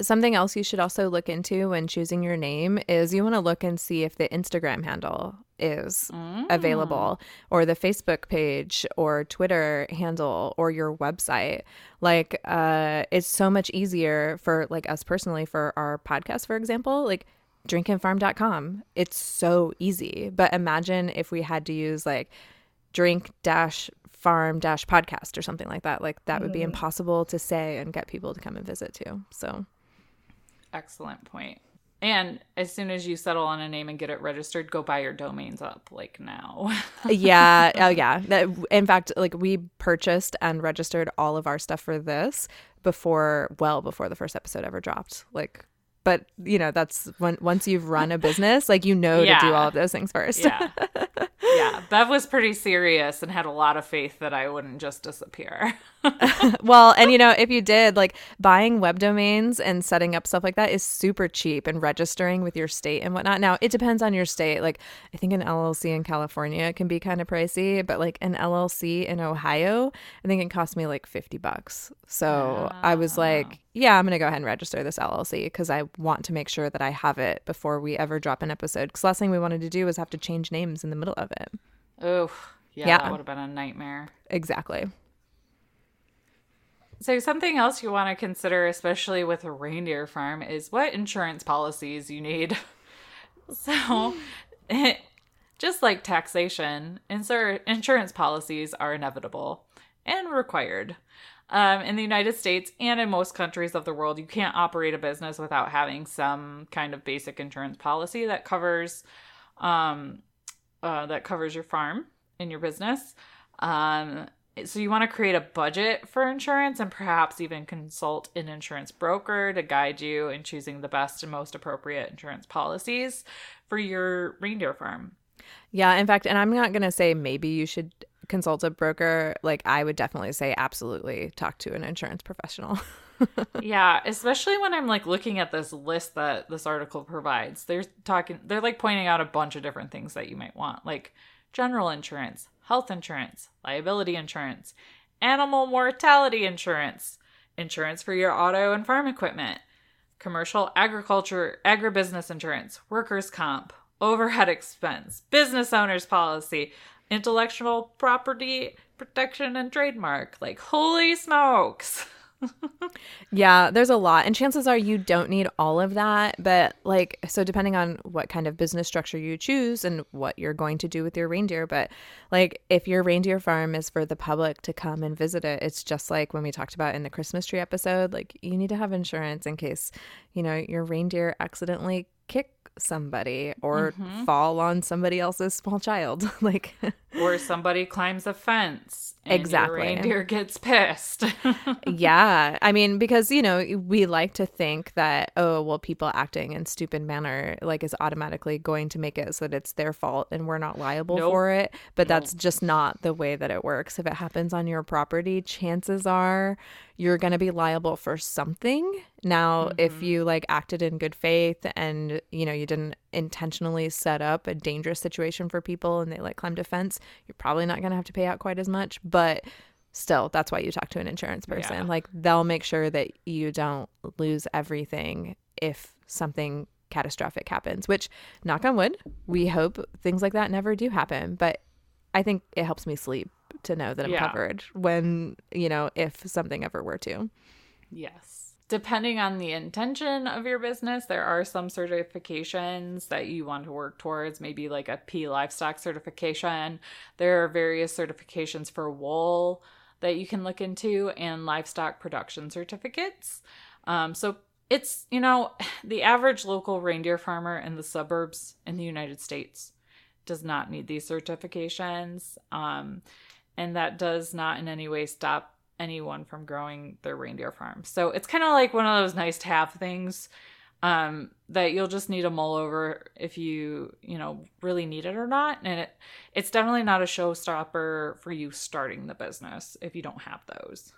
Something else you should also look into when choosing your name is you want to look and see if the Instagram handle is available or the Facebook page or Twitter handle or your website. Like uh it's so much easier for like us personally for our podcast for example, like drinkandfarm.com. It's so easy. But imagine if we had to use like drink dash farm dash podcast or something like that. Like that would be impossible to say and get people to come and visit too. So Excellent point. And as soon as you settle on a name and get it registered, go buy your domains up like now. yeah oh yeah that, in fact like we purchased and registered all of our stuff for this before well before the first episode ever dropped like but you know that's when once you've run a business like you know to do all of those things first yeah. Yeah. Bev was pretty serious and had a lot of faith that I wouldn't just disappear. well and you know if you did like buying web domains and setting up stuff like that is super cheap and registering with your state and whatnot now it depends on your state like i think an llc in california can be kind of pricey but like an llc in ohio i think it cost me like 50 bucks so i was ah. like yeah i'm gonna go ahead and register this llc because i want to make sure that i have it before we ever drop an episode because last thing we wanted to do was have to change names in the middle of it Oh, yeah, Yeah. that would have been a nightmare. exactly So, something else you want to consider, especially with a reindeer farm, is what insurance policies you need. So, just like taxation, insur- insurance policies are inevitable and required. Um, in the United States and in most countries of the world, you can't operate a business without having some kind of basic insurance policy that covers um, uh, that covers your farm and your business. Um, so you want to create a budget for insurance and perhaps even consult an insurance broker to guide you in choosing the best and most appropriate insurance policies for your reindeer farm. Yeah, in fact, and I'm not going to say maybe you should consult a broker. Like, I would definitely say absolutely talk to an insurance professional. yeah, especially when I'm like looking at this list that this article provides. They're talking they're like pointing out a bunch of different things that you might want, like general insurance, health insurance, liability insurance, animal mortality insurance, insurance for your auto and farm equipment, commercial agriculture agribusiness insurance, workers comp, overhead expense, business owners policy, intellectual property protection and trademark. Like holy smokes. yeah, there's a lot. And chances are you don't need all of that. But, like, so depending on what kind of business structure you choose and what you're going to do with your reindeer. But, like, if your reindeer farm is for the public to come and visit it, it's just like when we talked about in the Christmas tree episode. Like, you need to have insurance in case, you know, your reindeer accidentally kick somebody or mm-hmm. fall on somebody else's small child. like, or somebody climbs a fence and Exactly. your reindeer gets pissed. yeah i mean because you know we like to think that oh well people acting in stupid manner like is automatically going to make it so that it's their fault and we're not liable Nope. for it but that's just not the way that it works if it happens on your property chances are you're going to be liable for something now if mm-hmm. you like acted in good faith and you know you didn't intentionally set up a dangerous situation for people and they like climbed a fence you're probably not going to have to pay out quite as much but still that's why you talk to an insurance person Yeah. like they'll make sure that you don't lose everything if something catastrophic happens which knock on wood we hope things like that never do happen but i think it helps me sleep to know that I'm Yeah. covered when, you know, if something ever were to. Yes. Depending on the intention of your business, there are some certifications that you want to work towards, maybe like a P livestock certification. There are various certifications for wool that you can look into and livestock production certificates. Um, so it's, you know, the average local reindeer farmer in the suburbs in the United States does not need these certifications. Um, and that does not in any way stop anyone from growing their reindeer farm. So it's kind of like one of those nice to have things um, that you'll just need to mull over if you, you know, really need it or not. And it, it's definitely not a showstopper for you starting the business if you don't have those.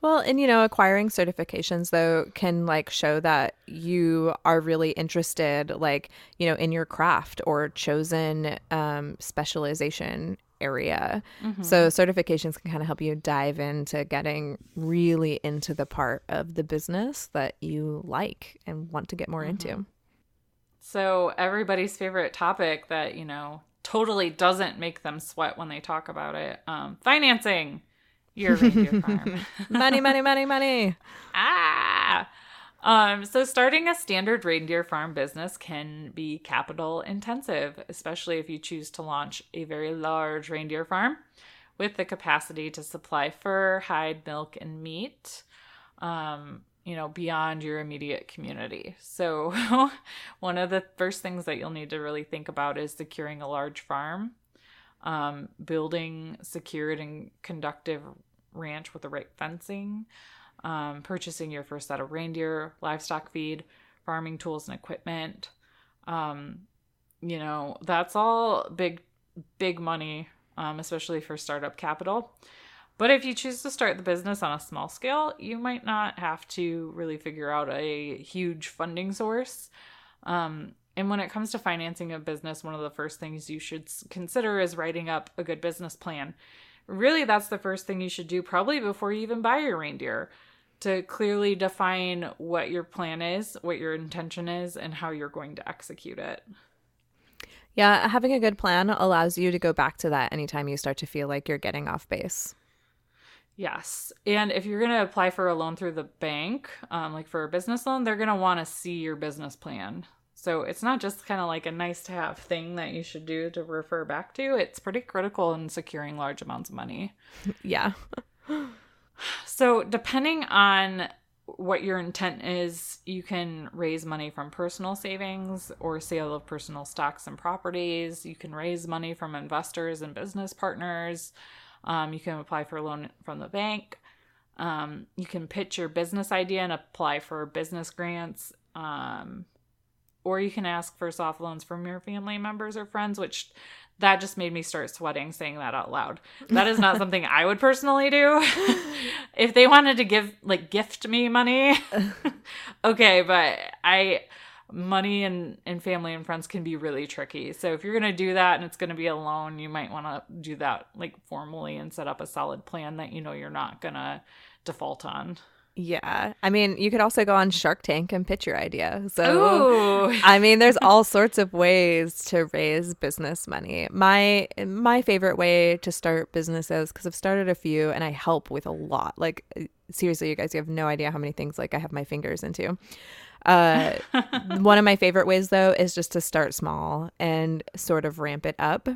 Well, and you know, acquiring certifications though can like show that you are really interested, like, you know, in your craft or chosen um, specialization area. So certifications can kind of help you dive into getting really into the part of the business that you like and want to get more into. So everybody's favorite topic that, you know, totally doesn't make them sweat when they talk about it. Um, financing your reindeer farm. money, money, money, money. ah. Um, so starting a standard reindeer farm business can be capital intensive, especially if you choose to launch a very large reindeer farm with the capacity to supply fur, hide, milk, and meat. Um, you know, beyond your immediate community. So, one of the first things that you'll need to really think about is securing a large farm, um, building secured and conductive ranch with the right fencing, um, purchasing your first set of reindeer, livestock feed, farming tools and equipment. Um, you know, that's all big, big money, um, especially for startup capital. But if you choose to start the business on a small scale, you might not have to really figure out a huge funding source. Um, and when it comes to financing a business, one of the first things you should consider is writing up a good business plan. Really, that's the first thing you should do, probably before you even buy your reindeer, to clearly define what your plan is, what your intention is, and how you're going to execute it. Yeah, having a good plan allows you to go back to that anytime you start to feel like you're getting off base. Yes. And if you're going to apply for a loan through the bank, um, like for a business loan, they're going to want to see your business plan. So it's not just kind of like a nice to have thing that you should do to refer back to. It's pretty critical in securing large amounts of money. Yeah. So, depending on what your intent is, you can raise money from personal savings or sale of personal stocks and properties. You can raise money from investors and business partners. Um, you can apply for a loan from the bank. Um, you can pitch your business idea and apply for business grants. Um, or you can ask for soft loans from your family members or friends, which that just made me start sweating saying that out loud. That is not something I would personally do. if they wanted to give like gift me money, okay, but I money and and family and friends can be really tricky. So if you're going to do that and it's going to be a loan, you might want to do that like formally and set up a solid plan that you know you're not going to default on. Yeah. I mean, you could also go on Shark Tank and pitch your idea. So Ooh. I mean, there's all sorts of ways to raise business money. My my favorite way to start businesses because I've started a few and I help with a lot. Like seriously, you guys, you have no idea how many things like I have my fingers into. Uh, one of my favorite ways though is just to start small and sort of ramp it up.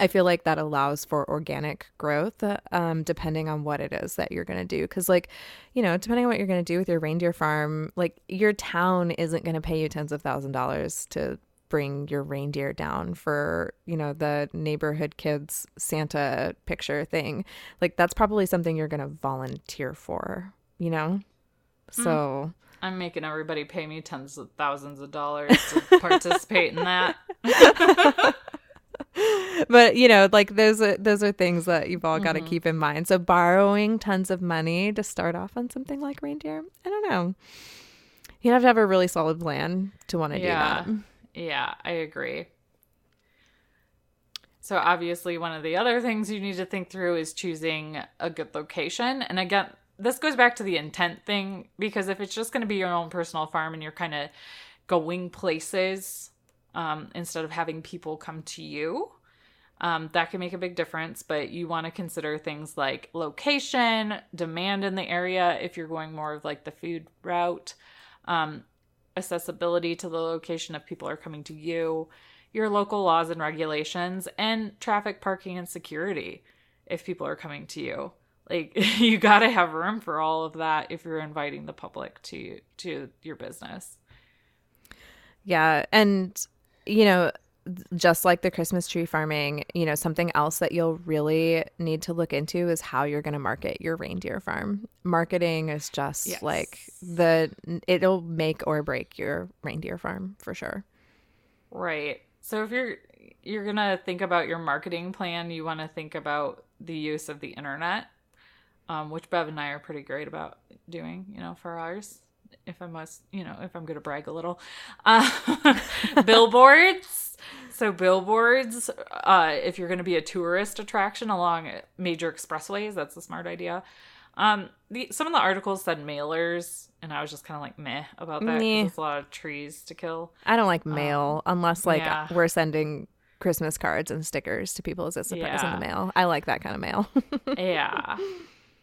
I feel like that allows for organic growth, um, depending on what it is that you're going to do. Because, like, you know, depending on what you're going to do with your reindeer farm, like, your town isn't going to pay you tens of thousand dollars to bring your reindeer down for, you know, the neighborhood kids Santa picture thing. Like, that's probably something you're going to volunteer for, you know? So. I'm making everybody pay me tens of thousands of dollars to participate in that. but you know like those are those are things that you've all got to Mm-hmm. keep in mind so borrowing tons of money to start off on something like reindeer i don't know you have to have a really solid plan to want to Yeah. do that Yeah, I agree. So obviously one of the other things you need to think through is choosing a good location. And again, this goes back to the intent thing because if it's just going to be your own personal farm and you're kind of going places um, instead of having people come to you, Um, that can make a big difference, but you want to consider things like location, demand in the area if you're going more of like the food route, um, accessibility to the location if people are coming to you, your local laws and regulations, and traffic, parking, and security if people are coming to you. Like you got to have room for all of that if you're inviting the public to to your business. Yeah, and you know, just like the Christmas tree farming, you know, something else that you'll really need to look into is how you're going to market your reindeer farm. Marketing is just Yes. like the it'll make or break your reindeer farm for sure. Right. So if you're you're going to think about your marketing plan, you want to think about the use of the internet. Um, which Bev and I are pretty great about doing, you know, for ours. If I must, you know, if I'm going to brag a little, uh, billboards. So billboards, uh, if you're going to be a tourist attraction along major expressways, that's a smart idea. Um, the some of the articles said mailers, and I was just kind of like meh about that. Meh. It's a lot of trees to kill. I don't like mail unless like Um, yeah. we're sending Christmas cards and stickers to people as a surprise in the mail. I like that kind of mail. yeah.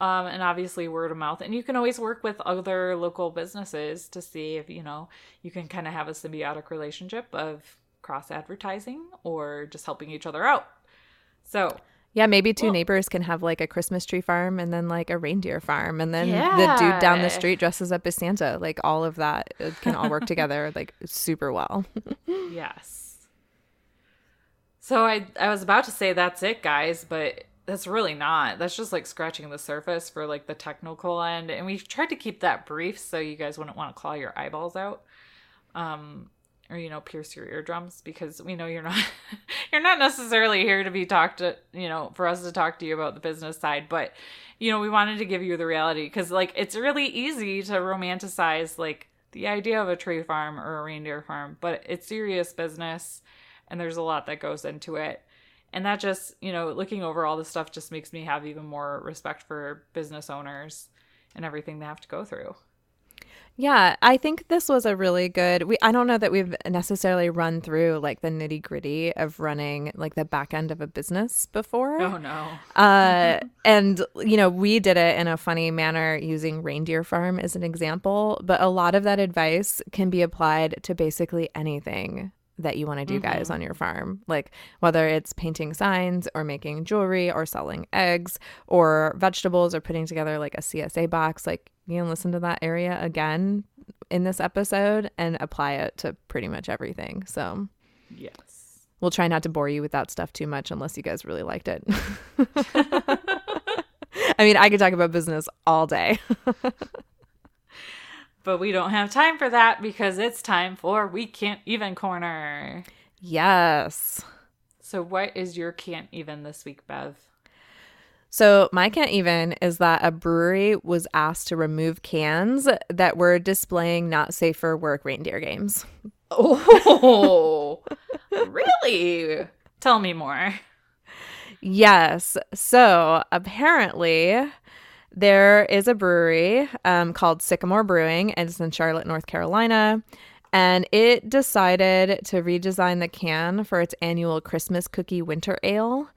Um, and obviously word of mouth. And you can always work with other local businesses to see if, you know, you can kind of have a symbiotic relationship of cross advertising or just helping each other out. So, Yeah, maybe two Well- neighbors can have like a Christmas tree farm and then like a reindeer farm, and then the dude down the street dresses up as Santa. Like all of that can all work together like super well. yes. So I I was about to say that's it, guys, but that's really not. That's just like scratching the surface for like the technical end. And we've tried to keep that brief so you guys wouldn't want to claw your eyeballs out. Um or you know pierce your eardrums because we know you're not you're not necessarily here to be talked to you know for us to talk to you about the business side but you know we wanted to give you the reality because like it's really easy to romanticize like the idea of a tree farm or a reindeer farm but it's serious business and there's a lot that goes into it and that just you know looking over all this stuff just makes me have even more respect for business owners and everything they have to go through Yeah, I think this was a really good. We I don't know that we've necessarily run through like the nitty gritty of running like the back end of a business before. oh no Uh, and you know, we did it in a funny manner using Reindeer Farm as an example, but a lot of that advice can be applied to basically anything that you want to do guys mm-hmm. on your farm like whether it's painting signs or making jewelry or selling eggs or vegetables or putting together like a CSA box like you can listen to that area again in this episode and apply it to pretty much everything so yes We'll try not to bore you with that stuff too much unless you guys really liked it. I mean, I could talk about business all day. But we don't have time for that because it's time for We Can't Even Corner. yes. So, what is your can't even this week, Bev? So, my can't even is that a brewery was asked to remove cans that were displaying not safe for work reindeer games. Oh, really? Tell me more. Yes. So apparently, there is a brewery um, called Sycamore Brewing, and it's in Charlotte, North Carolina. And it decided to redesign the can for its annual Christmas cookie winter ale.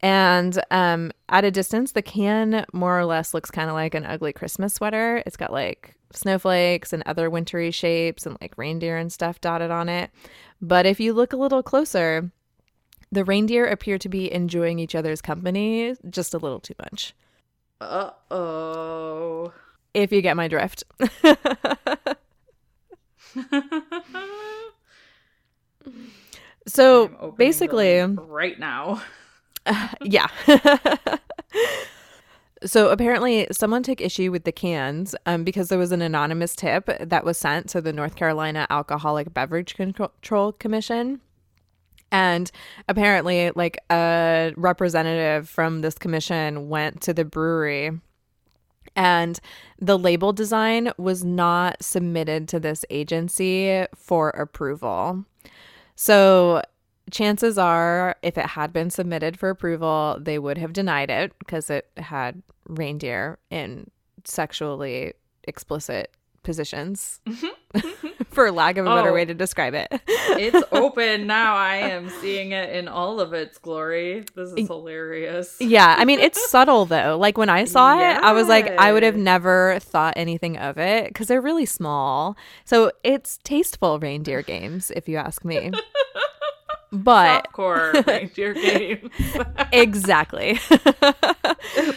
And um, at a distance, the can more or less looks kind of like an ugly Christmas sweater. It's got like snowflakes and other wintry shapes and like reindeer and stuff dotted on it. But if you look a little closer, the reindeer appear to be enjoying each other's company just a little too much. Uh oh. If you get my drift. so basically, right now. yeah. so apparently, someone took issue with the cans um, because there was an anonymous tip that was sent to the North Carolina Alcoholic Beverage Control Commission. And apparently, like a representative from this commission went to the brewery and the label design was not submitted to this agency for approval. So chances are if it had been submitted for approval, they would have denied it because it had reindeer in sexually explicit positions. Mm-hmm. for lack of a better Oh. way to describe it. It's open now. I am seeing it in all of its glory. This is hilarious. yeah, I mean it's subtle though. Like when I saw it, I was like, I would have never thought anything of it because they're really small. So it's tasteful reindeer games, if you ask me. But Softcore reindeer games. exactly.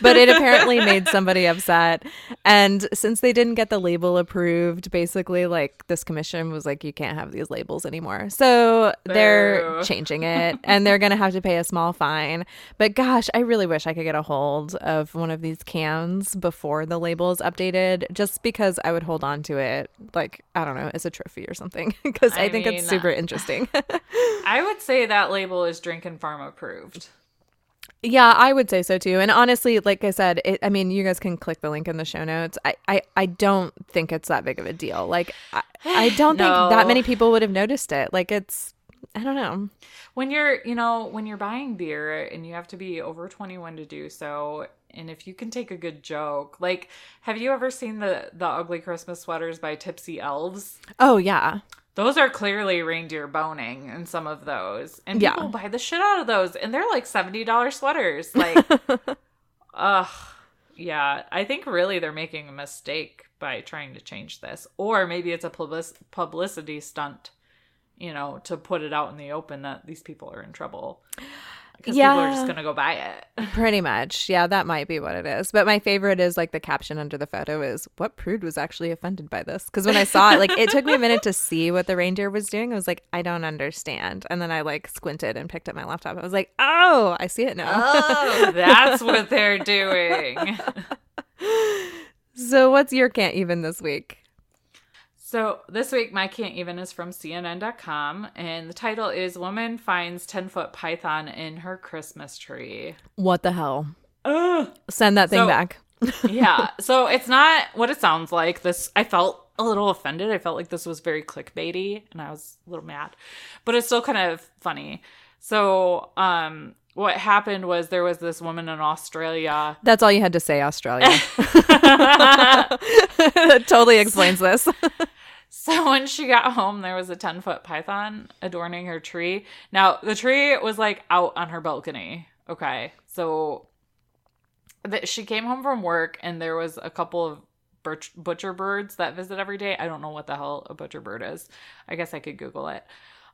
but it apparently made somebody upset. And since they didn't get the label approved, basically, like this commission was like, you can't have these labels anymore. So they're changing it and they're going to have to pay a small fine. But gosh, I really wish I could get a hold of one of these cans before the label is updated, just because I would hold on to it, like, I don't know, as a trophy or something, because I, I think it's super interesting. I would say that label is Drink and Farm approved. Yeah, I would say so too. And honestly, like I said, it, I mean, you guys can click the link in the show notes. I, I, I don't think it's that big of a deal. Like, I, I don't think that many people would have noticed it. Like, it's, I don't know. When you're, you know, when you're buying beer and you have to be over 21 to do so, and if you can take a good joke, like, have you ever seen the the ugly Christmas sweaters by Tipsy Elves? Oh, yeah. Those are clearly reindeer boning in some of those. And Yeah. people buy the shit out of those. And they're like $70 sweaters. Like, ugh. Yeah. I think really they're making a mistake by trying to change this. Or maybe it's a public- publicity stunt, you know, to put it out in the open that these people are in trouble. Because people are just going to go buy it. Pretty much. Yeah, that might be what it is. But my favorite is like the caption under the photo is, What prude was actually offended by this? Because when I saw it, like, it took me a minute to see what the reindeer was doing. I was like, I don't understand. And then I like squinted and picked up my laptop. I was like, Oh, I see it now. Oh, that's what they're doing. So what's your can't even this week? So this week, my can't even is from CNN.com, and the title is "Woman Finds Ten Foot Python in Her Christmas Tree." What the hell? Ugh. Send that thing So- back. yeah, so it's not what it sounds like. This I felt a little offended. I felt like this was very clickbaity, and I was a little mad, but it's still kind of funny. So, um, what happened was there was this woman in Australia. That's all you had to say, Australia. that totally explains this. So when she got home, there was a 10 foot python adorning her tree. Now, the tree was like out on her balcony. Okay. So th- she came home from work and there was a couple of birch- butcher birds that visit every day. I don't know what the hell a butcher bird is. I guess I could Google it.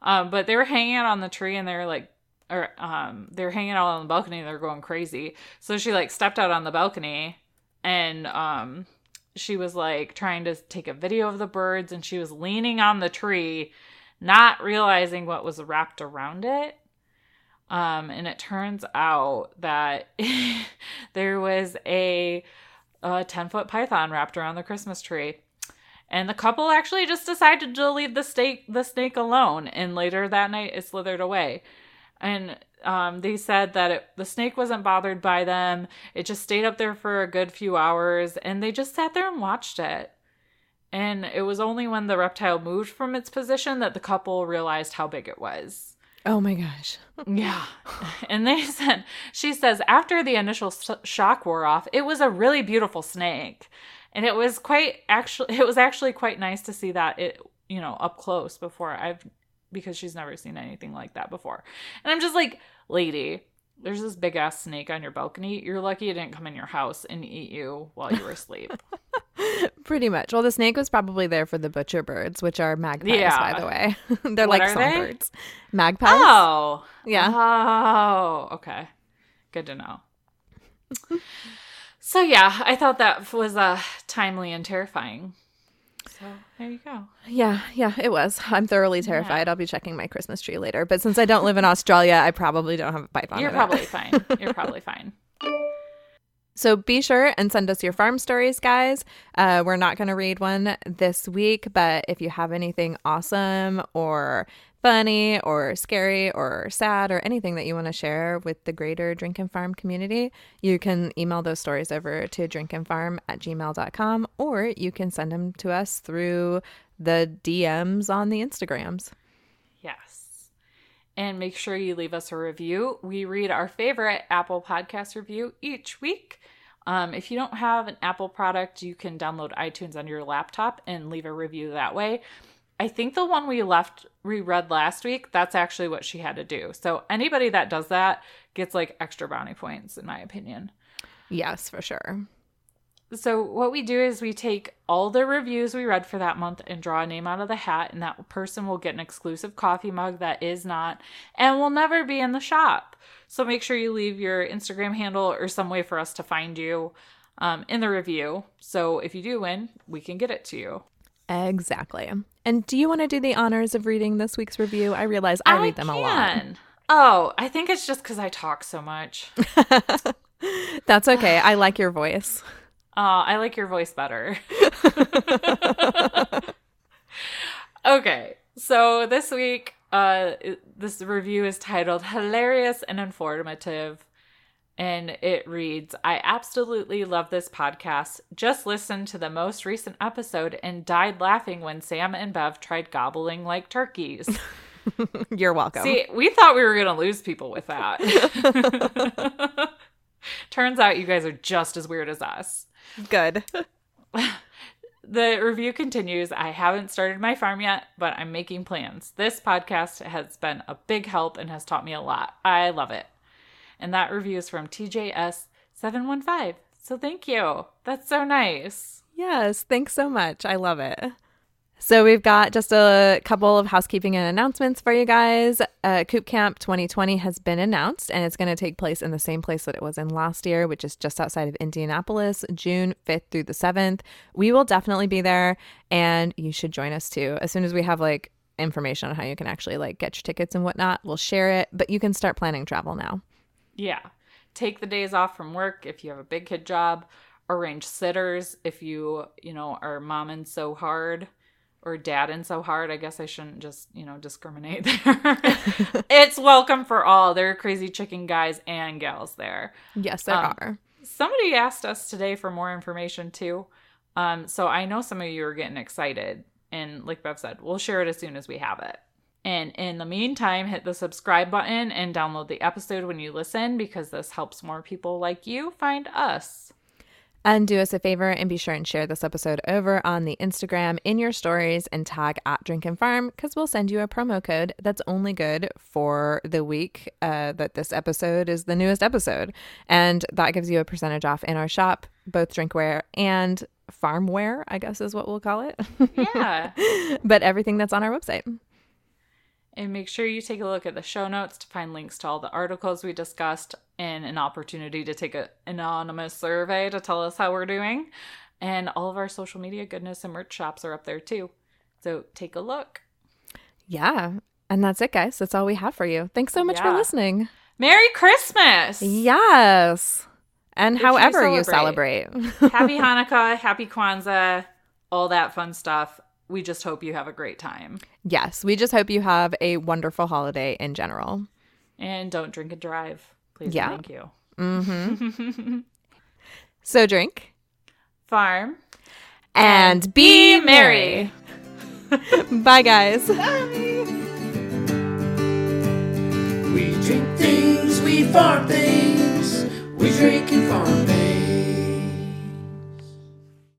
Um, but they were hanging out on the tree and they were like, or um, they're hanging out on the balcony and they're going crazy. So she like stepped out on the balcony and um she was like trying to take a video of the birds and she was leaning on the tree not realizing what was wrapped around it. Um and it turns out that there was a, a 10 foot python wrapped around the christmas tree. And the couple actually just decided to leave the snake the snake alone and later that night it slithered away. And um, they said that it, the snake wasn't bothered by them. It just stayed up there for a good few hours, and they just sat there and watched it. And it was only when the reptile moved from its position that the couple realized how big it was. Oh my gosh. Yeah. And they said, she says, after the initial s- shock wore off, it was a really beautiful snake. And it was quite actually, it was actually quite nice to see that it, you know, up close before I've, because she's never seen anything like that before. And I'm just like, lady, there's this big ass snake on your balcony. You're lucky it didn't come in your house and eat you while you were asleep. Pretty much. Well, the snake was probably there for the butcher birds, which are magpies, Yeah. by the way. They're What like are they? songbirds. Magpies? oh. Yeah. Oh, okay. Good to know. so yeah, I thought that was uh, timely and terrifying. So there you go. Yeah, yeah, it was. I'm thoroughly terrified. I'll be checking my Christmas tree later. But since I don't live in Australia, I probably don't have a python. You're probably fine. You're probably fine. So be sure and send us your farm stories, guys. Uh, we're not going to read one this week, but if you have anything awesome or funny or scary or sad or anything that you want to share with the greater Drink and Farm community, you can email those stories over to drinkandfarm at gmail.com or you can send them to us through the DMs on the Instagrams. And make sure you leave us a review. We read our favorite Apple Podcast review each week Um, if you don't have an Apple product, you can download iTunes on your laptop and leave a review that way. I think the one we left we read last week, that's actually what she had to do. So anybody that does that gets like extra bounty points, in my opinion. Yes, for sure. So what we do is we take all the reviews we read for that month and draw a name out of the hat, and that person will get an exclusive coffee mug that is not and will never be in the shop. So make sure you leave your Instagram handle or some way for us to find you um, in the review. So if you do win, we can get it to you. Exactly. And do you want to do the honors of reading this week's review? I realize I, read them a lot. Oh, I think it's just because I talk so much. That's okay. I like your voice. Uh, I like your voice better. okay, so this week, uh, this review is titled "Hilarious and Informative," and it reads: "I absolutely love this podcast. Just listened to the most recent episode and died laughing when Sam and Bev tried gobbling like turkeys." You're welcome. See, we thought we were gonna lose people with that. Turns out you guys are just as weird as us. Good. The review continues I haven't started my farm yet, but I'm making plans. This podcast has been a big help and has taught me a lot. I love it. And that review is from TJS715. So thank you. That's so nice. Yes, thanks so much. I love it. So we've got just a couple of housekeeping and announcements for you guys. Uh, Coop Camp 2020 has been announced, and it's going to take place in the same place that it was in last year, which is just outside of Indianapolis, June 5th through the 7th. We will definitely be there, and you should join us too. As soon as we have like information on how you can actually like get your tickets and whatnot, we'll share it. But you can start planning travel now. Yeah. Take the days off from work if you have a big kid job. Arrange sitters if you, you know, are momming so hard or dad in so hard. I guess I shouldn't just, you know, discriminate there. it's welcome for all. There are crazy chicken guys and gals there. Yes, there Um, are. Somebody asked us today for more information too. Um, so I know some of you are getting excited. And like Bev said, we'll share it as soon as we have it. And in the meantime, hit the subscribe button and download the episode when you listen because this helps more people like you find us. And do us a favor and be sure and share this episode over on the Instagram in your stories and tag at Drink and Farm because we'll send you a promo code that's only good for the week uh, that this episode is the newest episode. And that gives you a percentage off in our shop, both drinkware and farmware, I guess is what we'll call it. Yeah. but everything that's on our website. And make sure you take a look at the show notes to find links to all the articles we discussed and an opportunity to take an anonymous survey to tell us how we're doing. And all of our social media goodness and merch shops are up there too. So take a look. Yeah. And that's it, guys. That's all we have for you. Thanks so much for listening. Merry Christmas! Yes. And If you however you celebrate. Happy Hanukkah, happy Kwanzaa, all that fun stuff. We just hope you have a great time. yes. We just hope you have a wonderful holiday in general. And don't drink and drive. Please Yeah. and thank you. Mm-hmm. So drink Farm. and be merry. Bye, guys. We drink things, we farm things. We drink and farm